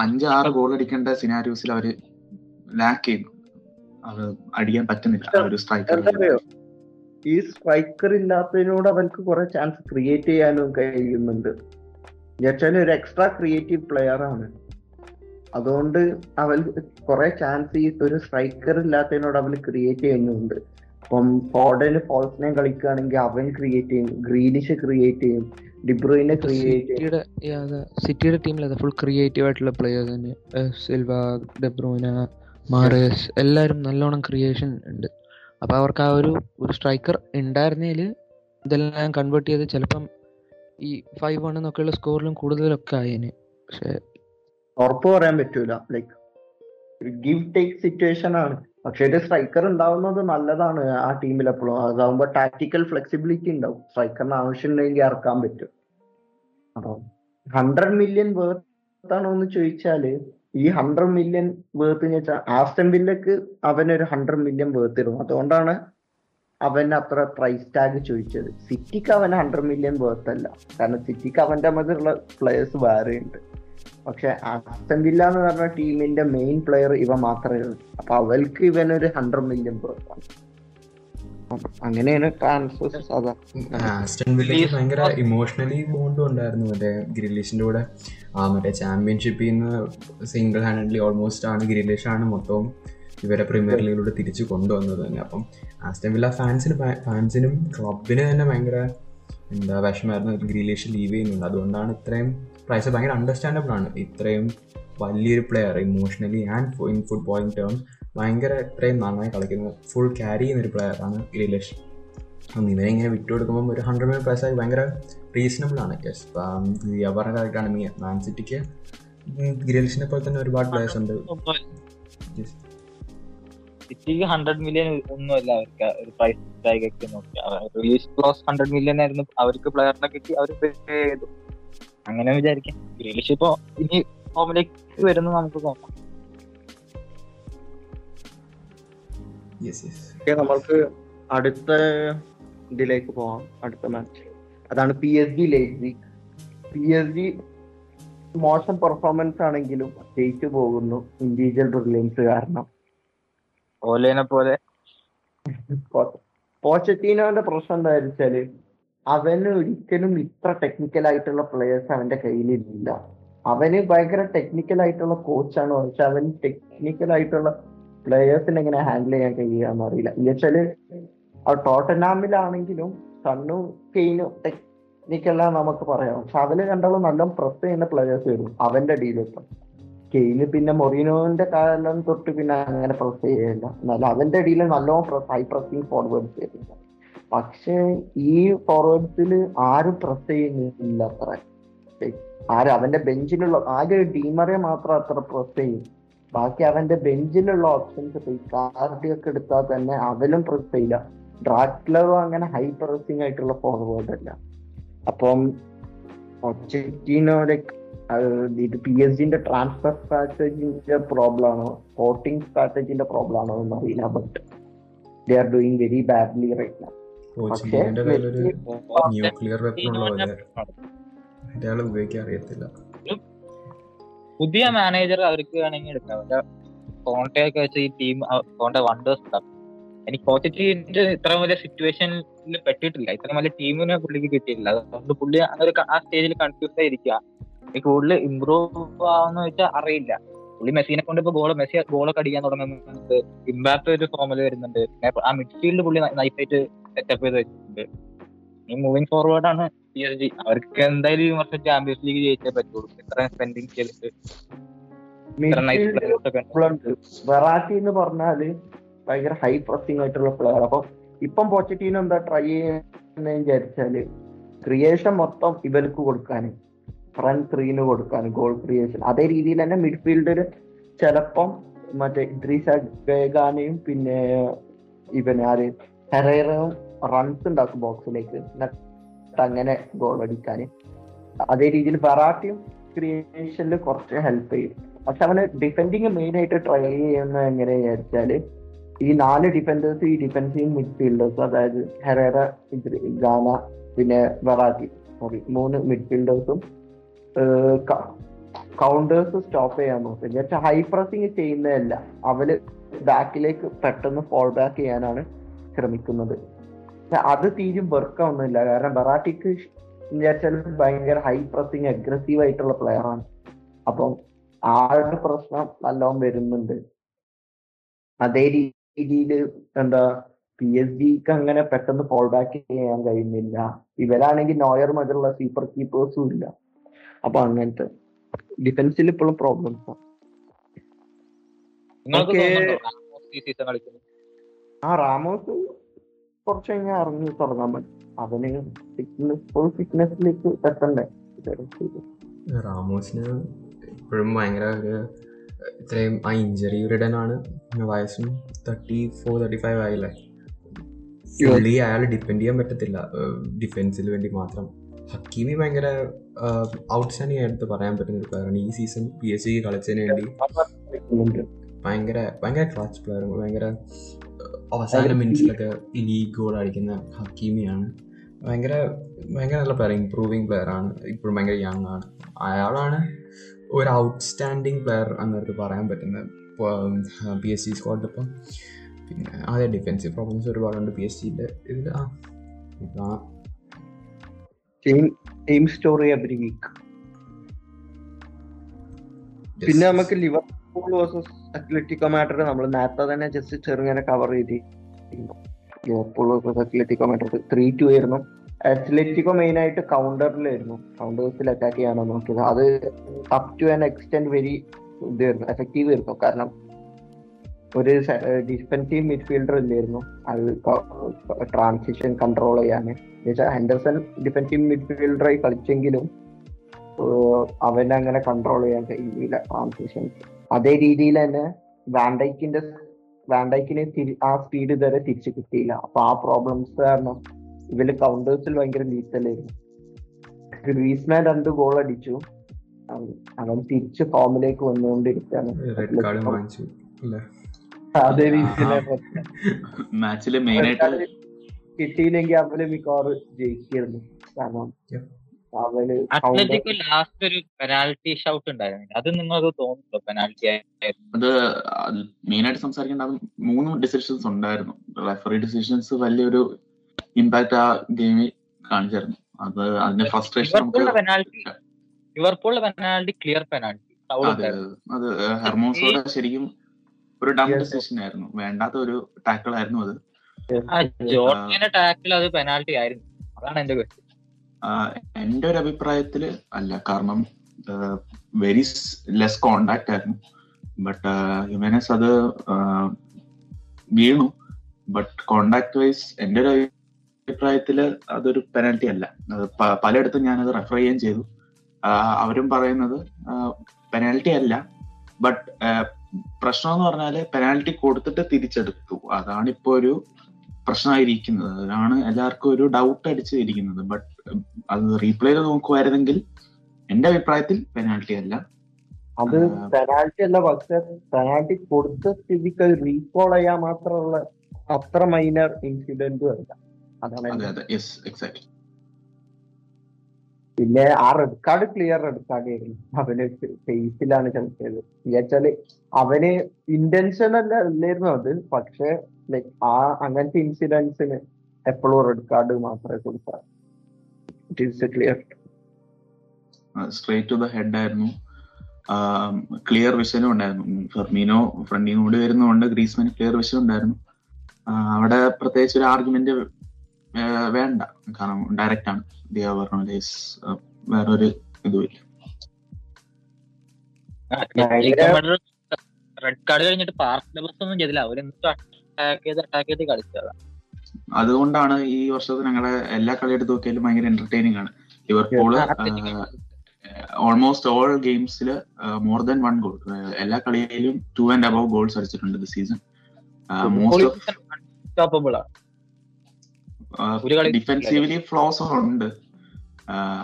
[SPEAKER 4] അഞ്ച് ആറ് ഗോൾ അടിക്കേണ്ട സിനാരിയോസിൽ അവർ ലാക്ക് ചെയ്യുന്നു. അത് അടിക്കാൻ പറ്റുന്നില്ല ഒരു സ്ട്രൈക്കർ
[SPEAKER 1] ഈ സ്ട്രൈക്കർ ഇല്ലാത്തതിനോട് അവർക്ക് കുറെ ചാൻസ് ക്രിയേറ്റ് ചെയ്യാനും കഴിയുന്നുണ്ട്. എന്നുവെച്ചാൽ ഒരു എക്സ്ട്രാ ക്രിയേറ്റീവ് പ്ലെയർ ആണ്. അതുകൊണ്ട് അവൻ കുറെ ചാൻസ് ഈ ഒരു സ്ട്രൈക്കർ ഇല്ലാത്തതിനോട് അവൻ ക്രിയേറ്റ് ചെയ്യുന്നുണ്ട്. ഇപ്പം ഫോർഡന് ഫോൾസിനെ കളിക്കുകയാണെങ്കിൽ അവൻ ക്രിയേറ്റ് ചെയ്യും ഗ്രീനിഷ് ക്രിയേറ്റ് ചെയ്യും ഡിബ്രോയിനെ ക്രിയേറ്റ്
[SPEAKER 5] സിറ്റിയുടെ ടീമിലെ ടീമിൽ ഫുൾ ക്രിയേറ്റീവ് ആയിട്ടുള്ള പ്ലെയർ തന്നെ. സിൽവ ഡെബ്രോയിന മാറേസ് എല്ലാവരും നല്ലോണം ക്രിയേഷൻ ഉണ്ട്. അപ്പൊ അവർക്ക് ആ ഒരു ഒരു സ്ട്രൈക്കർ ഉണ്ടായിരുന്നതിൽ ഇതെല്ലാം കൺവേർട്ട് ചെയ്ത് ചിലപ്പം ഈ ഫൈവ് വൺ എന്നൊക്കെയുള്ള സ്കോറിലും കൂടുതലൊക്കെ ആയേനെ. പക്ഷെ
[SPEAKER 1] ഉറപ്പ് പറയാൻ പറ്റൂല. ലൈക്ക് ഗിവ് ടേക്ക് സിറ്റുവേഷൻ ആണ്. പക്ഷെ ഒരു സ്ട്രൈക്കർ ഉണ്ടാവുന്നത് നല്ലതാണ് ആ ടീമിൽ എപ്പോഴും. അതാവുമ്പോ ടാക്ടിക്കൽ ഫ്ലെക്സിബിലിറ്റി ഉണ്ടാവും. സ്ട്രൈക്കറിന് ആവശ്യമുണ്ടെങ്കിൽ ഇറക്കാൻ പറ്റും. അപ്പം ഹൺഡ്രഡ് മില്യൺ വേർത്ത് ആണോ എന്ന് ചോദിച്ചാൽ ഈ ഹൺഡ്രഡ് മില്യൺ വേർത്ത് എന്ന് വെച്ചാൽ ആസ്റ്റൻ അവനൊരു ഹൺഡ്രഡ് മില്യൺ വേർത്ത് ഇടും. അതുകൊണ്ടാണ് അവൻ അത്ര പ്രൈസ് ടാഗ് ചോദിച്ചത്. സിറ്റിക്ക് അവൻ ഹൺഡ്രഡ് മില്യൺ വേർത്ത് അല്ല. കാരണം സിറ്റിക്ക് അവന്റെ മതിലുള്ള പ്ലേയേഴ്സ് വേറെ ഉണ്ട്. പക്ഷെ വില്ല എന്ന് പറഞ്ഞ ടീമിന്റെ മെയിൻ പ്ലെയർ ഇവ മാത്രമേ ഉള്ളൂ. അപ്പൊ അവൾക്ക് ഇവനൊരു ഹൺഡ്രഡ് മില്യൺ വേർത്താണ് അങ്ങനെയാണ് ട്രാൻസ്ഫേഴ്സ്
[SPEAKER 2] ഭയങ്കര ഇമോഷണലി ഉണ്ടായിരുന്നു മറ്റേ ഗ്രില്ലീഷിന്റെ കൂടെ. ആ മറ്റേ ചാമ്പ്യൻഷിപ്പിൽ നിന്ന് സിംഗിൾ ഹാൻഡ്ലി ഓൾമോസ്റ്റ് ആണ്. ഗ്രില്ലീഷ് ആണ് മൊത്തവും. ഇവരെ പ്രീമിയർ ലീഗിലൂടെ തിരിച്ചു കൊണ്ടുവന്നത് തന്നെ. അപ്പം ആസ്റ്റൺ വില്ല ഫാൻസിന് ഫാൻസിനും ക്ലബിന് തന്നെ ഭയങ്കര എന്താ വിഷമായിരുന്നു ഗ്രീലേഷ് ലീവ് ചെയ്യുന്നുണ്ട്. അതുകൊണ്ടാണ് ഇത്രയും പ്രൈസ് ഭയങ്കര അണ്ടർസ്റ്റാൻഡബിൾ ആണ്. ഇത്രയും വലിയൊരു player emotionally and in footballing terms ഭയങ്കര ഇത്രയും നന്നായി കളിക്കുന്ന. ഫുൾ ക്യാരി ചെയ്യുന്ന ഒരു പ്ലെയർ ആണ് ഗ്രീലിഷ് അപ്പം ഇവരെ ഇങ്ങനെ വിട്ടുകൊടുക്കുമ്പോൾ ഒരു ഹൺഡ്രഡ് മില്യൺ പ്രൈസ് ആയി ഭയങ്കര റീസണബിൾ ആണ് യെസ് പറഞ്ഞ കറക്റ്റാണ് മീ മാൻ സിറ്റിക്ക് ഗ്രീലേഷിനെ പോലെ തന്നെ ഒരുപാട് പ്ലേയേഴ്സ് ഉണ്ട്.
[SPEAKER 3] സിറ്റിക്ക് ഹൺഡ്രഡ് മില്യൺ ഒന്നുമല്ല അവർക്ക് ഒരു പ്രൈസ് ടാഗ് ഒക്കെ നോക്കി റിലീസ് ക്ലോസ് ഹൺഡ്രഡ് മില്യൺ ആയിരുന്നു അവർക്ക് പ്ലെയറിനെ കിട്ടി അവർ പേ ചെയ്തു. അങ്ങനെ വിചാരിക്കാം. ഗ്രീലിഷ് ഇപ്പോ ഇനി ഫോമിലേക്ക് വരുന്നു നമുക്ക് നോക്കാം.
[SPEAKER 1] നമ്മൾക്ക് അടുത്ത ഇതിലേക്ക് പോവാം. അടുത്ത മാച്ച് അതാണ് P S G lazy P S G മോശം പെർഫോമൻസ് ആണെങ്കിലും ജയിച്ചു പോകുന്നു. ഇൻഡിവിജ്വൽ റിലയൻസ് കാരണം.
[SPEAKER 3] ഓലേനെ പോലെ.
[SPEAKER 1] പോച്ചറ്റീനോന്റെ പ്രശ്നം എന്താ വെച്ചാൽ അവന് ഒരിക്കലും ഇത്ര ടെക്നിക്കൽ ആയിട്ടുള്ള പ്ലേയേഴ്സ് അവന്റെ കയ്യിലില്ല. അവന് ഭയങ്കര ടെക്നിക്കൽ ആയിട്ടുള്ള കോച്ചാണ് പക്ഷെ അവൻ ടെക്നിക്കൽ ആയിട്ടുള്ള പ്ലേയേഴ്സിനെ എങ്ങനെ ഹാൻഡിൽ ചെയ്യാൻ കഴിയുകയെന്ന് അറിയില്ല എന്നുവെച്ചാൽ ടോട്ടനാമിലാണെങ്കിലും സണ്ണു കെയിനും ടെക്നിക്കലാണ് നമുക്ക് പറയാം. പക്ഷെ അവർ രണ്ടാളും നല്ല പ്രസ് ചെയ്യുന്ന പ്ലേയേഴ്സ് വരും അവന്റെ ഡീലിപ്പം കെയിന് പിന്നെ മൊറീനോന്റെ കാലം തൊട്ട് പിന്നെ അങ്ങനെ പ്രസ് ചെയ്യില്ല എന്നാലും അവന്റെ ഇടയിൽ നല്ലോണം പ്രസ് ഹൈ പ്രസിങ് ഫോർവേഡ്സ് വരുന്നില്ല പക്ഷെ ഈ ഫോർവേഡ്സിൽ ആരും പ്രസ് ചെയ്യുന്നില്ല അത്ര. ആരും അവന്റെ ബെഞ്ചിലുള്ള ആകെ ഡീമറെ മാത്രം അത്ര പ്രസ് ചെയ്യും ബാക്കി അവന്റെ ബെഞ്ചിലുള്ള ഓപ്ഷൻസ് കാർഡിയൊക്കെ എടുത്താൽ തന്നെ അവനും പ്രസ് ചെയ്യില്ല. ഡ്രാക്ലറും അങ്ങനെ ഹൈ പ്രസിങ് ആയിട്ടുള്ള ഫോർവേഡ് അല്ല. അപ്പം ഒബ്ജക്റ്റീനോ ലൈക്ക് ഇത് പി എസ് ജിന്റെ ട്രാൻസ്ഫർ സ്ട്രാറ്റജിന്റെ പ്രോബ്ലം ആണോ? സ്പോർട്ടിംഗ് സ്ട്രാറ്റജിന്റെ പ്രോബ്ലം ആണോ എന്ന് അറിയില്ല but they are doing very badly right
[SPEAKER 2] now nuclear weapon അയാൾ ഉപയോഗിക്കാൻ അറിയത്തില്ല.
[SPEAKER 3] പുതിയ മാനേജർ അവർക്ക് വേണമെങ്കിൽ എടുക്കാം. കോണ്ടെ ഒക്കെ വെച്ച് ഈ ടീം കോണ്ടെ വണ്ടേഴ്സ് എനിക്ക് പോസിറ്റീവിന്റെ ഇത്ര വലിയ സിറ്റുവേഷനിൽ പെട്ടിട്ടില്ല. ഇത്ര വലിയ ടീമിനെ പുള്ളിക്ക് കിട്ടിയിട്ടില്ല. അതുകൊണ്ട് പുള്ളി അങ്ങനെ ആ സ്റ്റേജിൽ കൺഫ്യൂസ് ആയിരിക്കുക കൂടുതൽ ഇമ്പ്രൂവ് ആവുന്ന വെച്ചാൽ അറിയില്ല. പുള്ളി മെസ്സിനെ കൊണ്ട് ഇപ്പൊ ഗോൾ മെസ്സി ഗോളൊക്കെ അടിക്കാൻ തുടങ്ങുന്നുണ്ട്. ഇമ്പാക്ട് ഒരു ഫോമിൽ വരുന്നുണ്ട്. ആ മിഡ്ഫീൽഡ് പുള്ളി നൈസായിട്ട് സെറ്റപ്പ് ചെയ്ത് വെച്ചിട്ടുണ്ട്. ഈ മൂവിങ് ഫോർവേഡ് ആണ് പി എസ് ജി അവർക്ക് എന്തായാലും ഈ വർഷം ചാമ്പ്യൻസ് ലീഗ് ജയിച്ചേ പറ്റുള്ളൂ. ഇത്ര സ്പെൻഡിങ് ചെയ്തിട്ട്.
[SPEAKER 1] വെറാറ്റി എന്ന് പറഞ്ഞാൽ ഭയങ്കര ഹൈ പ്രസിംഗ് ആയിട്ടുള്ള പ്ലെയർ അപ്പൊ ഇപ്പം പോച്ചറ്റീനോ എന്താ ട്രൈ ചെയ്യുന്ന വിചാരിച്ചാൽ ക്രിയേഷൻ മൊത്തം ഇവർക്ക് കൊടുക്കാൻ ഫ്രണ്ട് ത്രീന് കൊടുക്കാൻ ഗോൾ ക്രിയേഷൻ അതേ രീതിയിൽ തന്നെ മിഡ്ഫീൽഡിൽ ചിലപ്പം മറ്റേ ഇദ്രീസ ഗാനയും പിന്നെ ഇവന് ആര്? ഹെറേറയും റൺസ് ഉണ്ടാക്കും ബോക്സിലേക്ക് അങ്ങനെ ഗോൾ അടിക്കാൻ അതേ രീതിയിൽ വെറാട്ടിയും ക്രിയേഷനിൽ കുറച്ച് ഹെൽപ്പ് ചെയ്യും. പക്ഷെ അവന് ഡിഫെൻഡിങ് മെയിൻ ആയിട്ട് ട്രൈ ചെയ്യുന്ന എങ്ങനെ വിചാരിച്ചാൽ ഈ നാല് ഡിഫൻഡേഴ്സ് ഈ ഡിഫൻസീവ് മിഡ്ഫീൽഡേഴ്സ് അതായത് ഹെറേറ ഗാന പിന്നെ വെറാറ്റി സോറി മൂന്ന് മിഡ്ഫീൽഡേഴ്സും കൗണ്ടേഴ്സ് സ്റ്റോപ്പ് ചെയ്യാൻ നോക്കും എന്നുവെച്ചാൽ ഹൈ പ്രസിങ് ചെയ്യുന്നതല്ല. അവർ ബാക്കിലേക്ക് പെട്ടെന്ന് ഫോൾ ബാക്ക് ചെയ്യാനാണ് ശ്രമിക്കുന്നത്. അത് തീരും വർക്ക് ആവുന്നില്ല. കാരണം ബറാട്ടിക്ക് ഭയങ്കര ഹൈ പ്രസിങ് അഗ്രസീവ് ആയിട്ടുള്ള പ്ലെയർ ആണ്. അപ്പം ആ ഒരു പ്രശ്നം നല്ലോണം വരുന്നുണ്ട്. അതേ രീതിയിൽ എന്താ പി എസ് ജിക്ക് അങ്ങനെ പെട്ടെന്ന് ഫോൾ ബാക്ക് ചെയ്യാൻ കഴിയുന്നില്ല. ഇവരാണെങ്കിൽ നോയർ മുതലുള്ള സീപ്പർ കീപ്പേഴ്സും ഇല്ല. അപ്പൊ അങ്ങനത്തെ ഡിഫൻസിൽ ഇപ്പോഴും പ്രോബ്ലംസ് ആ. റാമോസ് കുറച്ച് കഴിഞ്ഞാൽ ഇറങ്ങി തുടങ്ങാൻ പറ്റും. അവന് ഫിറ്റ്നസ് ഫുൾ ഫിറ്റ്നസിലേക്ക് എത്തണ്ടേ?
[SPEAKER 2] റാമോസിന് ഇപ്പോഴും ഭയങ്കര ഒരു ഇത്രയും ആ ഇഞ്ചറി റിഡനാണ് വയസ്സും തേർട്ടി ഫോർ തേർട്ടി ഫൈവ് ആയില്ലേ ഫുള്ളി അയാൾ ഡിപ്പെൻഡ് ചെയ്യാൻ പറ്റത്തില്ല. ഡിഫൻസിന് വേണ്ടി മാത്രം. ഹക്കീമി ഭയങ്കര ഔട്ട്സ്റ്റാൻഡിങ് ആയിട്ട് പറയാൻ പറ്റുന്ന ഒരു പ്ലെയറാണ് ഈ സീസൺ പി എസ് സി കളിച്ചതിന് വേണ്ടി ഭയങ്കര ഭയങ്കര ക്ലച്ച് പ്ലെയർ ഭയങ്കര അവസാന മിനിറ്റ്സിലൊക്കെ ലീഗ് ഗോൾ അടിക്കുന്ന ഹക്കീമിയാണ് ഭയങ്കര ഭയങ്കര നല്ല പ്ലെയർ ഇംപ്രൂവിങ് പ്ലെയർ ആണ്. ഇപ്പോഴും ഭയങ്കര യങ് ആണ്. അയാളാണ് ഒരു ഔട്ട്സ്റ്റാൻഡിങ് പ്ലെയർ എന്നൊരു പറയാൻ പറ്റുന്നത് പി എസ് സി സ്ക്വാഡിപ്പം പിന്നെ അതെ ഡിഫെൻസീവ് പ്രോബ്ലംസ് ഒരുപാടുണ്ട്. പി എസ് സിന്റെ ഇതിൽ ആ കാണാം
[SPEAKER 1] ടീം സ്റ്റോറി എവറി വീക്ക് പിന്നെ നമുക്ക് ലിവർപൂൾ വേഴ്സസ് അത്ലറ്റിക്കോ മാഡ്രിഡ് നമ്മൾ നേരത്തെ തന്നെ ജസ്റ്റ് ചെറുങ്ങനെ കവർ ചെയ്ത്. Liverpool versus Atletico Madrid three two ആയിരുന്നു. അത്ലറ്റിക്കോ മെയിൻ ആയിട്ട് കൗണ്ടറിലായിരുന്നു കൗണ്ടേഴ്സിൽ അറ്റാക്ക് ചെയ്യാനാണ് നോക്കിയത് അത് up to an extent very ഇതായിരുന്നു എഫക്റ്റീവ് ആയിരുന്നു. കാരണം ഒരു ഡിഫൻസീവ് മിഡ്ഫീൽഡർ ഇല്ലായിരുന്നു. അത് ട്രാൻസിഷൻ കൺട്രോൾ ചെയ്യാൻ ഹെൻഡർസൺ ഡിഫൻസീവ് മിഡ്ഫീൽഡറായി കളിച്ചെങ്കിലും അവനെ അങ്ങനെ കൺട്രോൾ ചെയ്യാൻ കഴിയില്ല ട്രാൻസിഷൻ അതേ രീതിയിൽ തന്നെ വാൻഡൈക്കിന്റെ വാൻഡൈക്കിന് ആ സ്പീഡ് ഇതുവരെ തിരിച്ചു കിട്ടിയില്ല. അപ്പൊ ആ പ്രോബ്ലംസ് കാരണം ഇവർ കൗണ്ടേഴ്സിൽ ഭയങ്കര ലീത്തലായിരുന്നു ഗ്രീസ്മാൻ രണ്ട് ഗോൾ അടിച്ചു. അവൻ തിരിച്ച് ഫോമിലേക്ക് വന്നുകൊണ്ടിരിക്കുകയാണ്. അതേ രീതിയിലെ
[SPEAKER 4] മാച്ചിൽ മെയിൻ ആയിട്ട്
[SPEAKER 1] കിട്ടിയില്ലെങ്കിൽ അവർ മിക്കവാറും ജയിക്കായിരുന്നു കാരണം
[SPEAKER 2] Yep.
[SPEAKER 1] അവന്
[SPEAKER 3] ലാസ്റ്റ് ഒരു പെനാൽറ്റി ഷൗട്ട് ഉണ്ടായിരുന്നു. അത് നിങ്ങൾക്ക് തോന്നുന്നുണ്ടോ? പെനാൽറ്റി
[SPEAKER 4] അത് മെയിൻ ആയിട്ട് സംസാരിക്കേണ്ട അത് മൂന്ന് ഡിസിഷൻസ് ഉണ്ടായിരുന്നു. റെഫറി ഡിസിഷൻസ് വലിയൊരു ഇമ്പാക്ട് ആ ഗെയിമിൽ കാണിച്ചായിരുന്നു. അത് അതിന്റെ ഫ്രസ്ട്രേഷൻ
[SPEAKER 3] പെനാൽറ്റി ലിവർപൂളിന്റെ പെനാൽറ്റി ക്ലിയർ പെനാൽറ്റി
[SPEAKER 4] അത് ഹെർമോസോടെ ശരിക്കും ഒരു ഡം ഡിസിഷൻ ആയിരുന്നു. വേണ്ടാത്ത ഒരു ടാക്കിൾ ആയിരുന്നു അത്.
[SPEAKER 3] ടാക്കിൽ അത് പെനാൽറ്റി ആയിരുന്നു. അതാണ് എന്റെ
[SPEAKER 4] എന്റെ ഒരു അഭിപ്രായത്തിൽ അല്ല കാരണം വെരി ലെസ് കോണ്ടാക്ട് ആയിരുന്നു. ബട്ട് യുമേനസ് അത് വീണു. ബട്ട് കോണ്ടാക്ട് വൈസ് എന്റെ ഒരു അഭിപ്രായത്തിൽ അതൊരു പെനാൽറ്റി അല്ല. പലയിടത്തും ഞാനത് റെഫർ ചെയ്യുകയും ചെയ്തു. അവരും പറയുന്നത് പെനാൽറ്റി അല്ല. ബട്ട് പ്രശ്നം എന്ന് പറഞ്ഞാൽ പെനാൽറ്റി കൊടുത്തിട്ട് തിരിച്ചെടുത്തു. അതാണ് ഇപ്പോ ഒരു പ്രശ്നമായിരിക്കുന്നത്. അതാണ് എല്ലാവർക്കും ഒരു ഡൗട്ട് അടിച്ചിരിക്കുന്നത് ബട്ട് അത് റീപ്ലേ നോക്കുമായിരുന്നെങ്കിൽ എന്റെ അഭിപ്രായത്തിൽ പെനാൽറ്റി അല്ല.
[SPEAKER 1] അത്. പെനാൽറ്റി അല്ല. പക്ഷെ പെനാൽറ്റി കൊടുത്ത സ്ഥിതിക്ക് അത് റീകോൾ ചെയ്യാൻ മാത്രമുള്ള അത്ര മൈനർ ഇൻസിഡന്റ് അല്ല. അതാണ്
[SPEAKER 4] അതെ അതെ. യെസ് എക്സാക്ട്
[SPEAKER 1] പിന്നെ ആ red card clear red card ആയിരുന്നു. അവന് ഫേസിലാണ് ചവിട്ടിയത് എന്നുവെച്ചാൽ അവന് ഇന്റൻഷൻ അല്ല അല്ലായിരുന്നു അത്. പക്ഷെ ലൈക് ആ അങ്ങനത്തെ ഇൻസിഡൻസിന് എപ്പോഴും റെഡ് കാർഡ് മാത്രമേ കൊടുക്കാറ് it is clear
[SPEAKER 4] straight to the head ആയിരുന്നു. ക്ലിയർ വിഷനും ഉണ്ടായിരുന്നു. ഫെർമീനോ ഫ്രണ്ടിൽ കൂടി വരുന്നതുകൊണ്ട് ഗ്രീസ്മാൻ ക്ലിയർ വിഷൻ ഉണ്ടായിരുന്നു. അവിടെ പ്രത്യേകിച്ച് ഒരു ആർഗ്യുമെന്റ് വേണ്ട. കാരണം ഡയറക്റ്റ് ആണ്. ദിയ പറഞ്ഞ വേറൊരു ഇതുമില്ല
[SPEAKER 3] റെഡ് കാർഡ് കഴിഞ്ഞിട്ട് ഒന്നും ചെയ്തില്ല. അവരെന്തോ അറ്റാക്ക് ചെയ്ത് അറ്റാക്ക് ചെയ്ത് കളിച്ചതാ.
[SPEAKER 4] അതുകൊണ്ടാണ് ഈ വർഷത്തെ ഞങ്ങളുടെ എല്ലാ കളി എടുത്ത് നോക്കിയാലും ഭയങ്കര എന്റർടൈനിങ് ആണ്. ലിവർപൂൾ ഓൾമോസ്റ്റ് ഓൾ ഗെയിംസിൽ മോർ ദാൻ വൺ ഗോൾ എല്ലാ കളിയിലും ടു ആൻഡ് അബവ് ഗോൾസ് അടിച്ചിട്ടുണ്ട് the season most of defensively flaws ഉണ്ട്.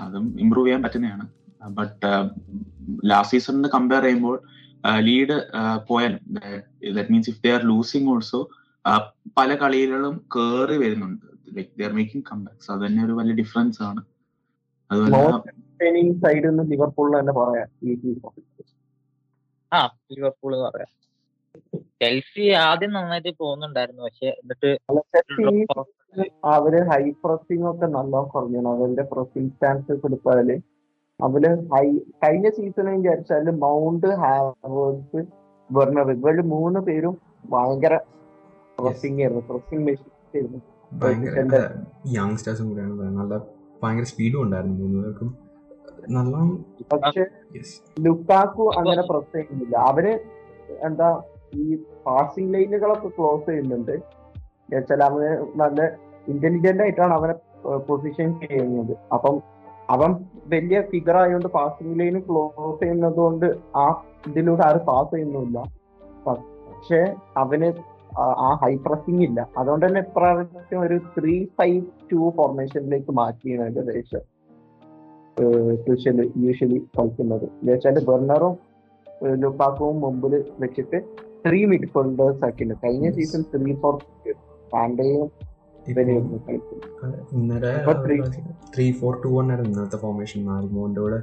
[SPEAKER 4] അതും ഇമ്പ്രൂവ് ചെയ്യാൻ പറ്റുന്നതാണ്. ബട്ട് ലാസ്റ്റ് സീസണിന് കമ്പയർ ചെയ്യുമ്പോൾ ലീഡ് പോയാലും that means if they are losing also പല കളികളിലും കേറി വരുന്നുണ്ട്. Like they are making comebacks അത് തന്നെ ഒരു വലിയ ഡിഫറൻസ് ആണ്. അതുപോലെ
[SPEAKER 1] മോസ്റ്റ് സൈഡിൽ നിന്ന് ലിവർപൂളിൽ തന്നെ പറയാം. ഈ സീസൺ
[SPEAKER 3] ആ ലിവർപൂൾ എന്ന് പറയാം. ചെൽസി ആദ്യം നന്നായിട്ട് പോകുന്നുണ്ടായിരുന്നു. പക്ഷെ എന്നിട്ട്
[SPEAKER 1] അവർ ഹൈ പ്രസിംഗ് ഒക്കെ നല്ല കുറഞ്ഞു അവരുടെ പ്രസിംഗ് ചാൻസസ് എടുത്താൽ അവർ ഹൈ കഴിഞ്ഞ സീസണിൽ വിചാരിച്ചാൽ മൗണ്ട് ഹാവേഴ്സ് വെർണർ ഇവർ മൂന്ന് പേരും ഭയങ്കര പ്രസിംഗ് ആയിരുന്നു. പ്രസിംഗ് മെഷീൻ
[SPEAKER 2] ഭയങ്കര യങ്സ്റ്റേഴ്സും കൂടെയാണ്. നല്ല ഭയങ്കര സ്പീഡും ഉണ്ടായിരുന്നു മൂന്ന് പേർക്കും. നല്ല
[SPEAKER 1] പക്ഷെ ലുക്കാക്കു അങ്ങനെ പ്രസ് ചെയ്യുന്നില്ല അവർ എന്താ ഈ പാസിംഗ് ലൈനുകളൊക്കെ ക്ലോസ് ചെയ്യുന്നുണ്ട്. അവന് നല്ല ഇന്റലിജന്റ് ആയിട്ടാണ് അവനെ പൊസിഷൻ ചെയ്യുന്നത്. അപ്പം അവൻ വലിയ ഫിഗർ ആയതുകൊണ്ട് പാസിംഗ് ലൈൻ ക്ലോസ് ചെയ്യുന്നത് കൊണ്ട് ആ ഇതിലൂടെ ആരും പാസ് ചെയ്യുന്നില്ല പക്ഷെ അവന് ആ- ഹൈ പ്രസിംഗ് ഇല്ല. അതുകൊണ്ട് തന്നെ ഇപ്രാവശ്യം ഒരു ത്രീ ഫൈവ് ടു ഫോർമേഷനിലേക്ക് മാറ്റിയാണ് ഏകദേശം യൂഷ്വലി കളിക്കുന്നത്. എന്നുവെച്ചാൽ ബെർണറും ലുപ്പാക്കവും മുമ്പിൽ വെച്ചിട്ട് ത്രീ മിഡ് ഫോൾഡേഴ്സ് ആക്കിയിട്ടുണ്ട്. കഴിഞ്ഞ. സീസൺ ത്രീ ഫോർ പാൻഡയും
[SPEAKER 2] ഇന്നലെ
[SPEAKER 1] ഇപ്പൊ three-
[SPEAKER 2] three four two one ആയിരുന്നു ഇന്നത്തെ ഫോർമേഷൻ മാൽമോന്റെ കൂടെ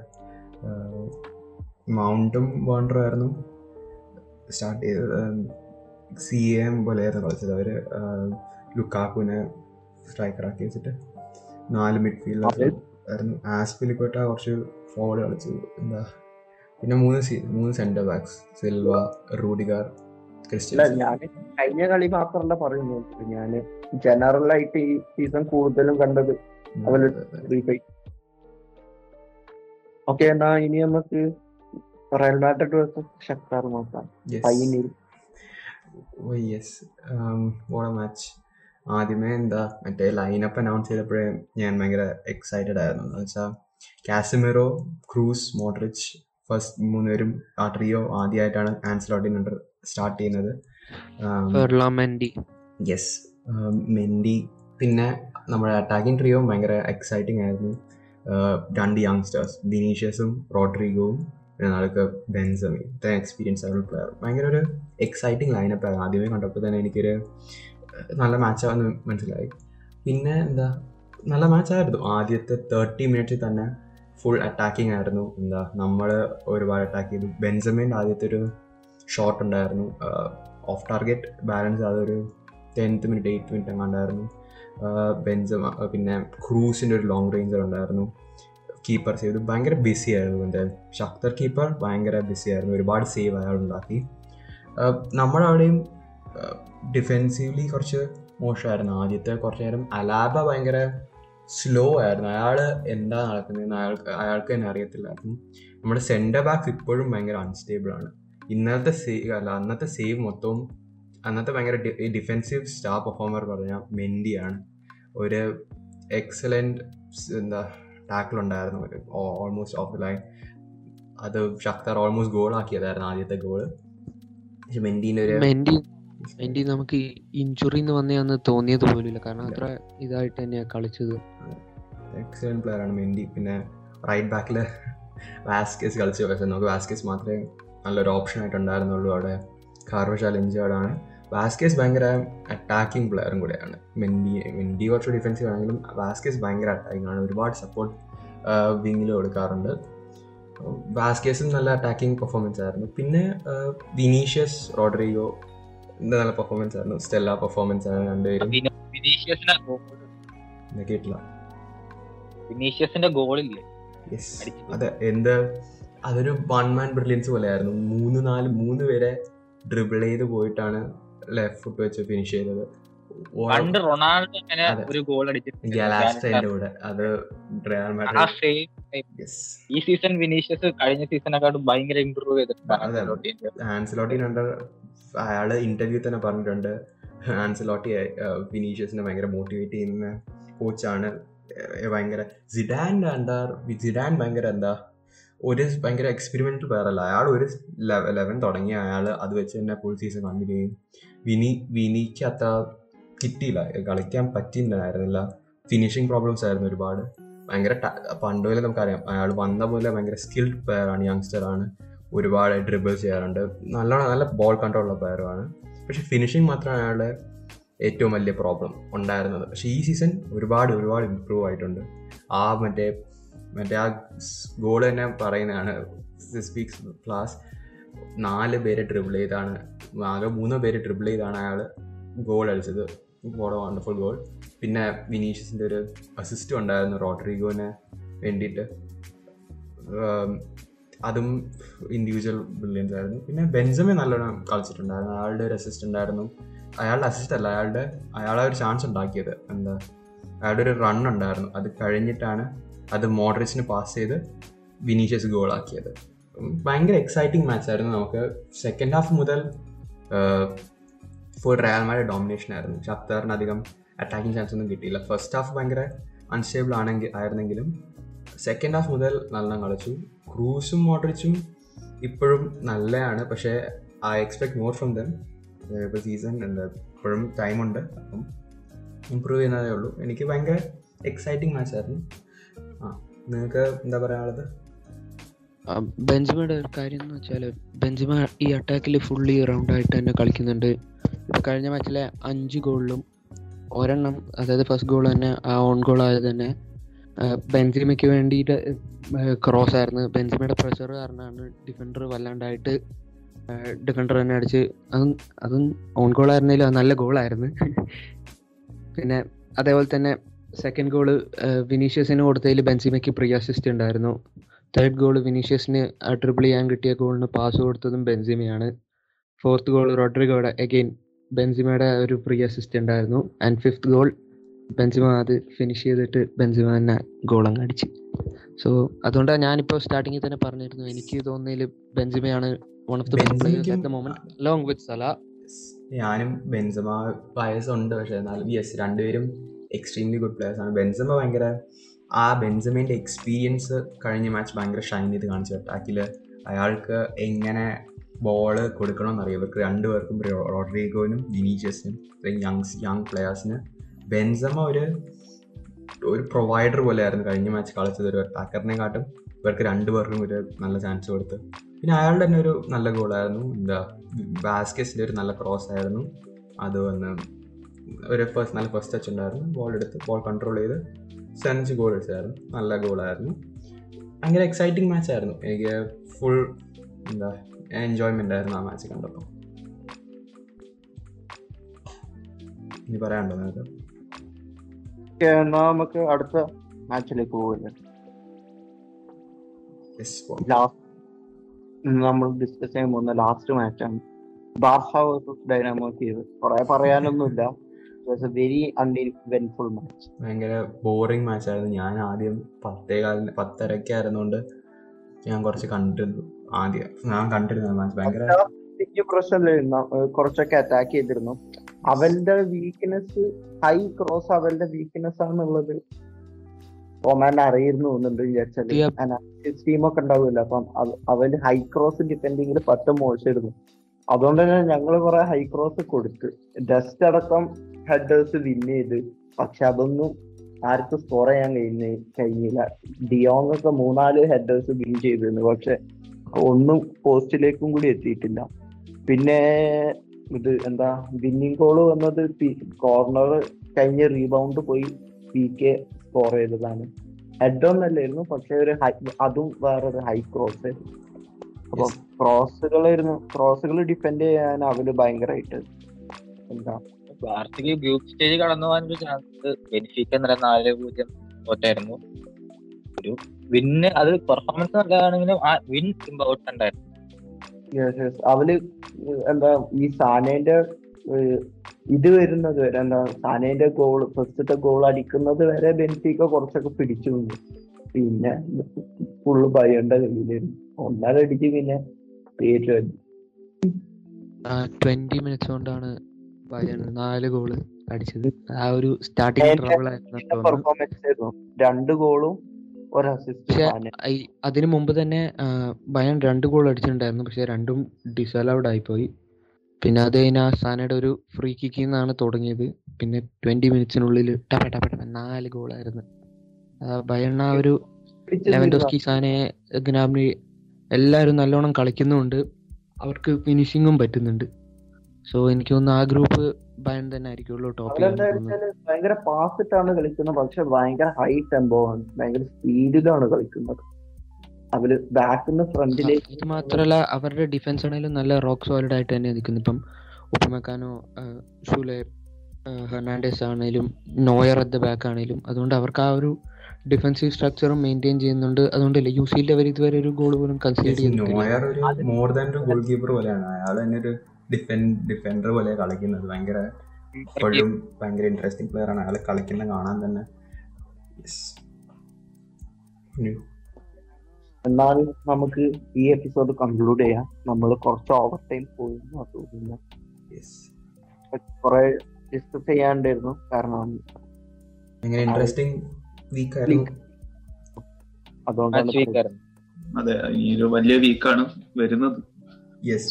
[SPEAKER 2] മൗണ്ടും വേണ്ടറും ആയിരുന്നു. സ്റ്റാർട്ട് ചെയ്തത് സി എം പോലെയായിരുന്നു കളിച്ചത്. അവർ ലുക്കാക്കുവിനെ സ്ട്രൈക്കറാക്കി വെച്ചിട്ട് നാല് മിഡ്ഫീൽഡർ
[SPEAKER 1] അതെ.
[SPEAKER 2] ആയിരുന്നു. ആസ്പിലിക്കോട്ട കുറച്ച് ഫോർവേഡ് കളിച്ചു. എന്താ പിന്നെ മൂന്ന് മൂന്ന് സെന്റർ ബാക്സ് സിൽവ റൂഡിഗാർ
[SPEAKER 1] ഞാൻ കഴിഞ്ഞ കളി മാത്രമല്ല പറയുന്നത്. ഞാൻ ജനറൽ ആയിട്ട് ഈ സീസൺ കൂടുതലും കണ്ടത് ഓക്കെ എന്നാ ഇനി നമുക്ക് റയൽ മാഡ്രിഡ് വേഴ്സസ് ഷക്താർ നോക്കാം. ഫൈനൽ
[SPEAKER 2] ഓ യെസ് വോള മാച്ച് ആദ്യമേ എന്താ മറ്റേ ലൈനപ്പ് അനൗൺസ് ചെയ്തപ്പോഴേ ഞാൻ ഭയങ്കര എക്സൈറ്റഡ് ആയിരുന്നു. എന്ന് വെച്ചാൽ കാസിമെറോ ക്രൂസ് മോഡ്രിച്ച് ഫസ്റ്റ് മൂന്നുപേരും ആ ട്രിയോ ആദ്യമായിട്ടാണ് ആൻസലോട്ടിൻ അണ്ടർ സ്റ്റാർട്ട് ചെയ്യുന്നത്. Yes Mendy. പിന്നെ നമ്മുടെ അറ്റാക്കിംഗ് ട്രിയോ ഭയങ്കര എക്സൈറ്റിംഗ് ആയിരുന്നു. രണ്ട് യങ്സ്റ്റേഴ്സ് ബിനീഷ്യസും റോഡ്രിഗോവും പിന്നെ നാളൊക്കെ ബെൻസമി. ഇത്രയും എക്സ്പീരിയൻസ് ആയിട്ടുള്ള പ്ലെയർ ഭയങ്കര ഒരു എക്സൈറ്റിംഗ് ലൈനപ്പ് ആയിരുന്നു. ആദ്യമേ കണ്ടപ്പോൾ തന്നെ എനിക്കൊരു നല്ല മാച്ചാണെന്ന് മനസ്സിലായി. പിന്നെ എന്താ നല്ല മാച്ചായിരുന്നു ആദ്യത്തെ തേർട്ടി മിനിറ്റ്സിൽ തന്നെ ഫുൾ അറ്റാക്കിംഗ് ആയിരുന്നു. എന്താ നമ്മൾ ഒരുപാട് അറ്റാക്ക് ചെയ്തു. ബെൻസമിന്റെ ആദ്യത്തെ ഒരു ഷോട്ട് ഉണ്ടായിരുന്നു. ഓഫ് ടാർഗറ്റ് ബാലൻസ് അതൊരു ടെൻത്ത് മിനിറ്റ് എയ്ത്ത് മിനിറ്റ് എങ്ങാണ്ടായിരുന്നു. ബെൻസമ പിന്നെ ക്രൂസിന്റെ ഒരു ലോങ് റേഞ്ചർ ഉണ്ടായിരുന്നു. കീപ്പർ ചെയ്തു. ഭയങ്കര ബിസി ആയിരുന്നു എന്റെ. ഷക്തർ കീപ്പർ ഭയങ്കര ബിസി ആയിരുന്നു. ഒരുപാട് സേവ് അയാൾ ഉണ്ടാക്കി. നമ്മുടെ ഡിഫെൻസീവ്ലി കുറച്ച് മോശമായിരുന്നു. ആദ്യത്തെ കുറച്ച് നേരം അലാബ ഭയങ്കര സ്ലോ ആയിരുന്നു. അയാൾ എന്താ നടക്കുന്നതെന്ന് അയാൾക്ക് അയാൾക്ക് തന്നെ അറിയത്തില്ലായിരുന്നു. നമ്മുടെ സെന്റർ ബാക്ക് ഇപ്പോഴും ഭയങ്കര അൺസ്റ്റേബിൾ ഇന്നത്തെ സേവ് അല്ല അന്നത്തെ സേവ് മൊത്തവും അന്നത്തെ ഭയങ്കര ഡിഫെൻസീവ് സ്റ്റാർ പെർഫോമർ പറഞ്ഞാൽ മെൻഡിയാണ് ഒരു എക്സലന്റ് എന്താ ടാക്കിൾ ഉണ്ടായിരുന്നു. ഒരു ഓൾമോസ്റ്റ് ഓഫ് ലൈൻ അത് ഷക്തർ ഓൾമോസ്റ്റ് ഗോൾ ആക്കിയതായിരുന്നു ആദ്യത്തെ ഗോൾ പക്ഷെ മെൻഡീന്റെ ഒരു
[SPEAKER 5] മെൻഡി നമുക്ക് ഇഞ്ചുറി എന്ന് വന്നതെന്ന് തോന്നിയത് പോലുമില്ല. കാരണം അത്ര ഇതായിട്ട് തന്നെയാണ് കളിച്ചത്.
[SPEAKER 2] എക്സലന്റ് പ്ലെയർ ആണ് മെൻഡി. പിന്നെ റൈറ്റ് ബാക്കിൽ വാസ്കേസ് കളിച്ചു. പക്ഷേ നമുക്ക് വാസ്കേസ് മാത്രമേ നല്ലൊരു ഓപ്ഷൻ ആയിട്ട് ഉണ്ടായിരുന്നുള്ളൂ അവിടെ. ഇഞ്ചേർഡ് ആണ് വാസ്കേസ് ഭയങ്കര അറ്റാക്കിംഗ് പ്ലെയറും കൂടെയാണ്. മെൻഡി മെൻഡി കുറച്ച് ഡിഫൻസീവ് ആണെങ്കിലും വാസ്കേസ് ഭയങ്കര അറ്റാക്കിംഗ് ആണ്. ഒരുപാട് സപ്പോർട്ട് വിങ്ങിൽ കൊടുക്കാറുണ്ട് വാസ്കേസും നല്ല അറ്റാക്കിംഗ് പെർഫോമൻസ് ആയിരുന്നു. പിന്നെ വിനീഷ്യസ് റോഡ്രിഗോ നല്ല പെർഫോമൻസ് ആയിരുന്നു. സ്റ്റെല്ല പെർഫോമൻസ് ആണ് രണ്ടുപേരും. കേട്ടില്ല.
[SPEAKER 3] വിനീഷ്യസിന്റെ ഗോളില്ലേ
[SPEAKER 2] യെസ് അതെ എന്ത്? അതൊരു വൺ മാൻ ബ്രില്യൻസ് പോലെയായിരുന്നു. മൂന്ന് നാല് മൂന്ന് പേരെ ഡ്രിബിൾ ചെയ്ത് പോയിട്ടാണ് ലെഫ്റ്റ് ഫുട്ട് വെച്ച് ഫിനിഷ് ചെയ്തത്.
[SPEAKER 3] പണ്ട് റൊണാൾഡോ അങ്ങനെ ഒരു ഗോൾ
[SPEAKER 2] അടിച്ചിട്ടുണ്ട്. അത്
[SPEAKER 3] ഈ സീസൺ വിനീഷ്യസ് കഴിഞ്ഞ സീസണെക്കാട്ടും ഭയങ്കര ഇമ്പ്രൂവ് ചെയ്തിട്ടുണ്ട്
[SPEAKER 2] അണ്ടർ അയാൾ ഇന്റർവ്യൂ തന്നെ പറഞ്ഞിട്ടുണ്ട്. ആൻസലോട്ടി വിനീഷ്യസിനെ ഭയങ്കര മോട്ടിവേറ്റ് ചെയ്യുന്ന കോച്ചാണ് ഭയങ്കര സിഡാൻ എന്താ? സിഡാൻ ഭയങ്കര എന്താ? ഒരു ഭയങ്കര എക്സ്പെരിമെന്റൽ പേരല്ല അയാൾ ഒരു ലെവൻ തുടങ്ങി അയാൾ അത് വെച്ച് തന്നെ ഫുൾ സീസൺ കണ്ടിന്യൂ ചെയ്യും. വിനി വിനിക്ക് അത്ര കിട്ടിയില്ല. കളിക്കാൻ പറ്റിയിട്ടുണ്ടായിരുന്നില്ല ഫിനിഷിങ് പ്രോബ്ലംസ് ആയിരുന്നു ഒരുപാട്. ഭയങ്കര പണ്ട് പോലെ നമുക്കറിയാം. അയാൾ വന്ന പോലെ ഭയങ്കര സ്കിൽഡ് യങ്സ്റ്റർ ആണ് ഒരുപാട് ഡ്രിബിൾ ചെയ്യാറുണ്ട്. നല്ലോണം നല്ല ബോൾ കൺട്രോൾ ഉള്ള പ്ലെയറുമാണ് പക്ഷെ ഫിനിഷിങ് മാത്രമാണ് അയാളുടെ ഏറ്റവും വലിയ പ്രോബ്ലം ഉണ്ടായിരുന്നത്. പക്ഷേ ഈ സീസൺ ഒരുപാട് ഒരുപാട് ഇമ്പ്രൂവ് ആയിട്ടുണ്ട്. ആ മറ്റേ മറ്റേ ആ ഗോൾ തന്നെ പറയുന്നതാണ്. സ്പീക്സ് ക്ലാസ് നാല് പേര് ട്രിബിൾ ചെയ്താണ്. ആകെ മൂന്ന് പേര് ട്രിബിൾ ചെയ്താണ് അയാൾ ഗോൾ അടിച്ചത്. ഫോർ വണ്ടർഫുൾ ഗോൾ പിന്നെ വിനീഷ്യസിന്റെ ഒരു അസിസ്റ്റ് ഉണ്ടായിരുന്നു റോഡ്രിഗോനെ വേണ്ടിയിട്ട്. അതും ഇൻഡിവിജ്വൽ ബ്രില്യൻസ് ആയിരുന്നു. പിന്നെ ബെൻസമി നല്ലോണം കളിച്ചിട്ടുണ്ടായിരുന്നു. അയാളുടെ ഒരു അസിസ്റ്റ് ഉണ്ടായിരുന്നു. അയാളുടെ അസിസ്റ്റ് അല്ല അയാളുടെ അയാളെ ഒരു ചാൻസ് ഉണ്ടാക്കിയത്. എന്താ? അയാളുടെ ഒരു റൺ ഉണ്ടായിരുന്നു. അത് കഴിഞ്ഞിട്ടാണ് അത് മോഡറിച്ചിന് പാസ് ചെയ്ത് വിനീഷ്യസ് ഗോളാക്കിയത്. ഭയങ്കര എക്സൈറ്റിംഗ് മാച്ച് ആയിരുന്നു നമുക്ക്. സെക്കൻഡ് ഹാഫ് മുതൽ ഫുൾ റയൽമാരുടെ ഡോമിനേഷൻ ആയിരുന്നു. ഷക്താറിന് അധികം അറ്റാക്കിംഗ് ചാൻസ് ഒന്നും കിട്ടിയില്ല. ഫസ്റ്റ് ഹാഫ് ഭയങ്കര അൺസ്റ്റേബിൾ ആണെങ്കിൽ ആയിരുന്നെങ്കിലും സെക്കൻഡ് ഹാഫ് മുതൽ നല്ലോണം കളിച്ചു. ക്രൂസും മോഡറിച്ചും ഇപ്പോഴും നല്ലതാണ് പക്ഷേ I expect more from them ഇപ്പോൾ സീസൺ എന്താ ഇപ്പോഴും ടൈമുണ്ട് അപ്പം ഇമ്പ്രൂവ് ചെയ്യുന്നതേ ഉള്ളൂ. എനിക്ക് ഭയങ്കര എക്സൈറ്റിംഗ് മാച്ച് ആയിരുന്നു. ആ നിങ്ങൾക്ക് എന്താ പറയാനുള്ളത്
[SPEAKER 5] ബെഞ്ചിമയുടെ ഒരു കാര്യം എന്ന് വെച്ചാൽ ബെഞ്ചിമ ഈ അറ്റാക്കിൽ ഫുള്ളി റൗണ്ട് ആയിട്ട് തന്നെ കളിക്കുന്നുണ്ട്. ഇപ്പൊ കഴിഞ്ഞ മാച്ചിലെ അഞ്ച് ഗോളിലും ഒരെണ്ണം അതായത് ഫസ്റ്റ് ഗോൾ തന്നെ ആ ഓൺ ഗോൾ ആയത് തന്നെ ബെഞ്ചിമയ്ക്ക് വേണ്ടിയിട്ട് ക്രോസ് ആയിരുന്നു. ബെഞ്ചിമയുടെ പ്രഷർ കാരണമാണ് ഡിഫൻഡർ വല്ലാണ്ടായിട്ട് ഡിഫൻഡർ തന്നെ അടിച്ച് അതും അതും ഓൺ ഗോൾ ആയിരുന്നെങ്കിലും നല്ല ഗോളായിരുന്നു പിന്നെ അതേപോലെ തന്നെ സെക്കൻഡ് ഗോൾ വിനീഷ്യസിന് കൊടുത്തതിൽ ബെൻസിമയ്ക്ക് പ്രീ അസിസ്റ്റ് ഉണ്ടായിരുന്നു. തേർഡ് ഗോൾ വിനീഷ്യസിന് ട്രിപ്പിൾ ചെയ്യാൻ കിട്ടിയ ഗോളിന് പാസ് കൊടുത്തതും ബെൻസിമയാണ്. ഫോർത്ത് ഗോൾ റോഡ്രിഗോയുടെ അഗെയിൻ ബെൻസിമയുടെ ഒരു പ്രീ അസിസ്റ്റ് ഉണ്ടായിരുന്നു. ആൻഡ് ഫിഫ്ത് ഗോൾ ബെൻസിമ അത് ഫിനിഷ് ചെയ്തിട്ട് ബെൻസിമ തന്നെ ഗോൾ അങ്ങ് അടിച്ച്. സോ അതുകൊണ്ടാണ് ഞാനിപ്പോൾ സ്റ്റാർട്ടിങ്ങിൽ തന്നെ പറഞ്ഞിരുന്നു. എനിക്ക് തോന്നിയതിൽ ബെൻസിമയാണ് one of the best players at the moment long with Salah.
[SPEAKER 2] ഞാനും ബെൻസമ വയസ്സുണ്ട് പക്ഷേ എന്നാലും യെസ് രണ്ടുപേരും എക്സ്ട്രീംലി ഗുഡ് പ്ലെയേഴ്സ് ആണ്. ബെൻസമ ഭയങ്കര ആ ബെൻസമിന്റെ എക്സ്പീരിയൻസ് കഴിഞ്ഞ മാച്ച് ഭയങ്കര ഷൈൻ ചെയ്ത് കാണിച്ചു. അറ്റാക്കിൽ അയാൾക്ക് എങ്ങനെ ബോൾ കൊടുക്കണമെന്നറിയാം. ഇവർക്ക് രണ്ടുപേർക്കും റോഡ്രിഗോനും വിനീഷ്യസിനും യങ്സ് യങ് പ്ലെയേഴ്സിന് ബെൻസമ ഒരു ഒരു പ്രൊവൈഡർ പോലെ ആയിരുന്നു കഴിഞ്ഞ മാച്ച് കളിച്ചത്. ഒരു അറ്റാക്കറിനെ കാട്ടും ഇവർക്ക് രണ്ടുപേർക്കും ഒരു നല്ല ചാൻസ് കൊടുത്ത്. പിന്നെ അയാളുടെ തന്നെ ഒരു നല്ല ഗോളായിരുന്നു എന്താ ബാസ്കറ്റ്സിന്റെ ഒരു നല്ല ക്രോസ് ആയിരുന്നു. അത് വന്ന് ഒരു ഫസ്റ്റ് നല്ല ഫസ്റ്റ് ടച്ച് ഉണ്ടായിരുന്നു. ബോൾ എടുത്ത് ബോൾ കൺട്രോൾ ചെയ്ത് സെഞ്ച് ഗോൾ അടിച്ചായിരുന്നു. നല്ല ഗോളായിരുന്നു ഭയങ്കര എക്സൈറ്റിംഗ് മാച്ചായിരുന്നു എനിക്ക് ഫുൾ എന്താ എൻജോയ്മെന്റ് ആയിരുന്നു ആ മാച്ച് കണ്ടപ്പോൾ ഇനി പറയാനുണ്ടോ നിങ്ങൾക്ക്
[SPEAKER 1] എന്നാ നമുക്ക് അടുത്ത മാച്ചിലേക്ക് പോകില്ല നമ്മൾ ഡിസ്കസ് ചെയ്യാൻ പോകുന്ന ലാസ്റ്റ് മാച്ചാണ് ബാർസ വേഴ്സസ് ഡൈനാമോ കീവ് കുറെ പറയാനൊന്നുമില്ല. വെരി അൺഇവെന്റ്ഫുൾ മാച്ച്
[SPEAKER 2] ഭയങ്കര ബോറിംഗ് മാച്ച് ആയിരുന്നു. ഞാൻ ആദ്യം പത്തേകാലിന് ആയിരുന്നോണ്ട് ഞാൻ കുറച്ച് കണ്ടിരുന്നു. ആദ്യം ഞാൻ കണ്ടിരുന്നു മാച്ച് ഭയങ്കര
[SPEAKER 1] വലിയ പ്രശ്നമില്ലായിരുന്നു ഏഹ് കുറച്ചൊക്കെ അറ്റാക്ക് ചെയ്തിരുന്നു. അവന്റെ വീക്ക്നെസ് ഹൈ ക്രോസ് അവന്റെ വീക്ക്നെസ് ആണെന്നുള്ളത് ഒമാൻ അറിയിരുന്നു എന്നുണ്ട്
[SPEAKER 5] വിചാരിച്ചാൽ.
[SPEAKER 1] അനാലിസിസ് ടീമൊക്കെ ഉണ്ടാവില്ല അപ്പം അവർ അവന് ഹൈ ക്രോസ് ഡിപ്പെൻഡിങ്ങിൽ പറ്റ മോശമായിരുന്നു. അതുകൊണ്ട് തന്നെ ഞങ്ങൾ കുറെ ഹൈ ക്രോസ് കൊടുത്ത്. ഡസ്റ്റ് അടക്കം ഹെഡേഴ്സ് വിൻ ചെയ്ത്. പക്ഷെ അതൊന്നും ആർക്കും സ്കോർ ചെയ്യാൻ കഴിഞ്ഞ കഴിഞ്ഞില്ല. ഡിയോങ് ഒക്കെ മൂന്നാൽ ഹെഡേഴ്സ് വിൻ ചെയ്തിരുന്നു. പക്ഷെ ഒന്നും പോസ്റ്റിലേക്കും കൂടി എത്തിയിട്ടില്ല. പിന്നെ ഇത് എന്താ? വിന്നിങ് ഗോൾ വന്നത് കോർണർ കഴിഞ്ഞ റീബൗണ്ട് പോയി പി കെ സ്കോർ ചെയ്തതാണ്. ഹെഡ് ഒന്നല്ലായിരുന്നു പക്ഷെ ഒരു ഹൈ അതും വേറൊരു ഹൈ ക്രോസ് അപ്പൊ. ക്രോസുകളായിരുന്നു ക്രോസുകൾ ഡിഫെൻഡ് ചെയ്യാൻ അവർ ഭയങ്കരമായിട്ട് എന്താ
[SPEAKER 3] ബാർസയ്ക്ക് ഗ്രൂപ്പ് സ്റ്റേജ് കടന്നു പോകാനൊരു ചാൻസ് ബെനിഫിക്ക നില നാല് പൂജ്യം തോറ്റായിരുന്നു ഒരു വിന്ന് അത് പെർഫോമൻസ് നല്ലതാണെങ്കിലും ആ വിൻ ഇമ്പോർട്ടന്റ് ആയിരുന്നു
[SPEAKER 1] Yes, yes. അവർ എന്താ ഈ സാനേന്റെ ഇത് വരുന്നത് വരെ എന്താ സാനേന്റെ ഗോൾ ഫസ്റ്റത്തെ ഗോൾ അടിക്കുന്നത് വരെ ബെൻഫിക്ക കുറച്ചൊക്കെ പിടിച്ചു നിന്നു പിന്നെ ഫുള്ള് പറയേണ്ട കയ്യിലായിരുന്നു. ഒന്നര അടിച്ച് പിന്നെ പേര്
[SPEAKER 5] ട്വന്റി മിനിറ്റ്സ് കൊണ്ടാണ് നാല് ഗോൾ അടിച്ചത്. ആ ഒരു സ്റ്റാർട്ടിങ് ട്രബിൾ ആയിരുന്നു
[SPEAKER 1] രണ്ട് ഗോളും
[SPEAKER 5] പക്ഷെ അതിനു മുമ്പ് തന്നെ ഭയൻ ബയൺ രണ്ട് ഗോൾ അടിച്ചിട്ടുണ്ടായിരുന്നു. പക്ഷെ രണ്ടും ഡിസലൗഡ് ആയിപ്പോയി. പിന്നെ അത് കഴിഞ്ഞ സാനയുടെ ഒരു ഫ്രീ കിക്കിൽ നിന്നാണ് തുടങ്ങിയത്. പിന്നെ ട്വന്റി മിനിറ്റ്സിനുള്ളിൽ ടപ ടപ ടപ നാല് ഗോളായിരുന്നു ബയൺ ആ ഒരു ലെവൻഡോസ്കി സാനെ ഗ്നാബ്നി എല്ലാവരും നല്ലോണം കളിക്കുന്നുണ്ട് അവർക്ക് ഫിനിഷിങ്ങും പറ്റുന്നുണ്ട്. സോ എനിക്ക് തോന്നുന്നു ആ ഗ്രൂപ്പ് ബയൺ തന്നെ ആയിരിക്കുള്ളൂ ടോപ്പ്
[SPEAKER 1] ഭയങ്കര പാസ് ആണ് കളിക്കുന്നത്. പക്ഷെ ഭയങ്കര ഹൈ ടെമ്പോ ആണ്. ഭയങ്കര സ്പീഡിലാണ് കളിക്കുന്നത്. അവർ ബാക്കിൽ നിന്ന് ഫ്രണ്ടിലേക്ക്
[SPEAKER 5] അത് മാത്രല്ല അവരുടെ ഡിഫൻസ് ആണെങ്കിലും നല്ല റോക്ക് സോളിഡ് ആയിട്ട് തന്നെ നിൽക്കുന്നു. ഇപ്പം ഉപ്പമക്കാനോ ഷൂലെ ഹെർണാണ്ടസ് ആണെങ്കിലും നോയർ അറ്റ് ദ ബാക്ക് ആണെങ്കിലും അതുകൊണ്ട് അവർക്ക് ആ ഒരു ഡിഫൻസീവ് സ്ട്രക്ചറും മെയിന്റെയിൻ ചെയ്യുന്നുണ്ട്. അതുകൊണ്ടല്ലേ യു സിയിൽ അവർ ഇതുവരെ ഒരു ഗോൾ പോലും കൺസീഡ് ചെയ്തിട്ടില്ല.
[SPEAKER 2] നോയർ ഒരു മോർ ദാൻ ഒരു ഗോൾ കീപ്പർ പോലെയാണ് അയാൾ തന്നെ ഒരു ഡിഫെൻ ഡിഫൻഡർ പോലെ കളിക്കുന്നത്. ഭയങ്കര എപ്പോഴും ഭയങ്കര ഇൻട്രസ്റ്റിംഗ് പ്ലെയർ ആണ്. അയാൾ കളിക്കുന്നത് കാണാൻ തന്നെ. Yes.
[SPEAKER 1] എന്നാൽ നമുക്ക് ഈ എപ്പിസോഡ് കൺക്ലൂഡ് ചെയ്യാം. നമ്മൾ കുറച്ച് ഓവർ ടൈം പോയി എന്നാ തോന്നുന്നു. കുറെ ഡിസ്കസ് ചെയ്യാണ്ടായിരുന്നു കാരണം
[SPEAKER 2] ഭയങ്കര ഇൻട്രസ്റ്റിംഗ് വീക്ക് ആയിരുന്നു?
[SPEAKER 1] അതുകൊണ്ടാണ്
[SPEAKER 4] അതെ ഈ ഒരു വലിയ വീക്കാണ് വരുന്നത്.
[SPEAKER 2] യെസ്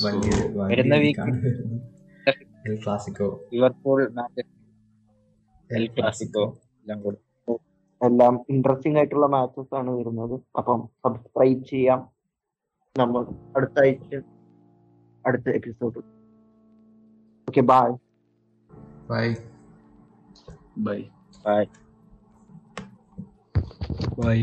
[SPEAKER 3] വരുന്ന
[SPEAKER 2] വീക്ക്
[SPEAKER 3] ലിവർപൂൾ എൽ ക്ലാസിക്കോ എല്ലാം
[SPEAKER 1] എല്ലാം ഇൻട്രസ്റ്റിംഗ് ആയിട്ടുള്ള മാച്ചസ് ആണ് വരുന്നത്. അപ്പം സബ്സ്ക്രൈബ് ചെയ്യാം. നമ്മൾ അടുത്ത ആഴ്ച അടുത്ത episode okay bye
[SPEAKER 2] Bye.
[SPEAKER 4] Bye
[SPEAKER 3] bye
[SPEAKER 5] bye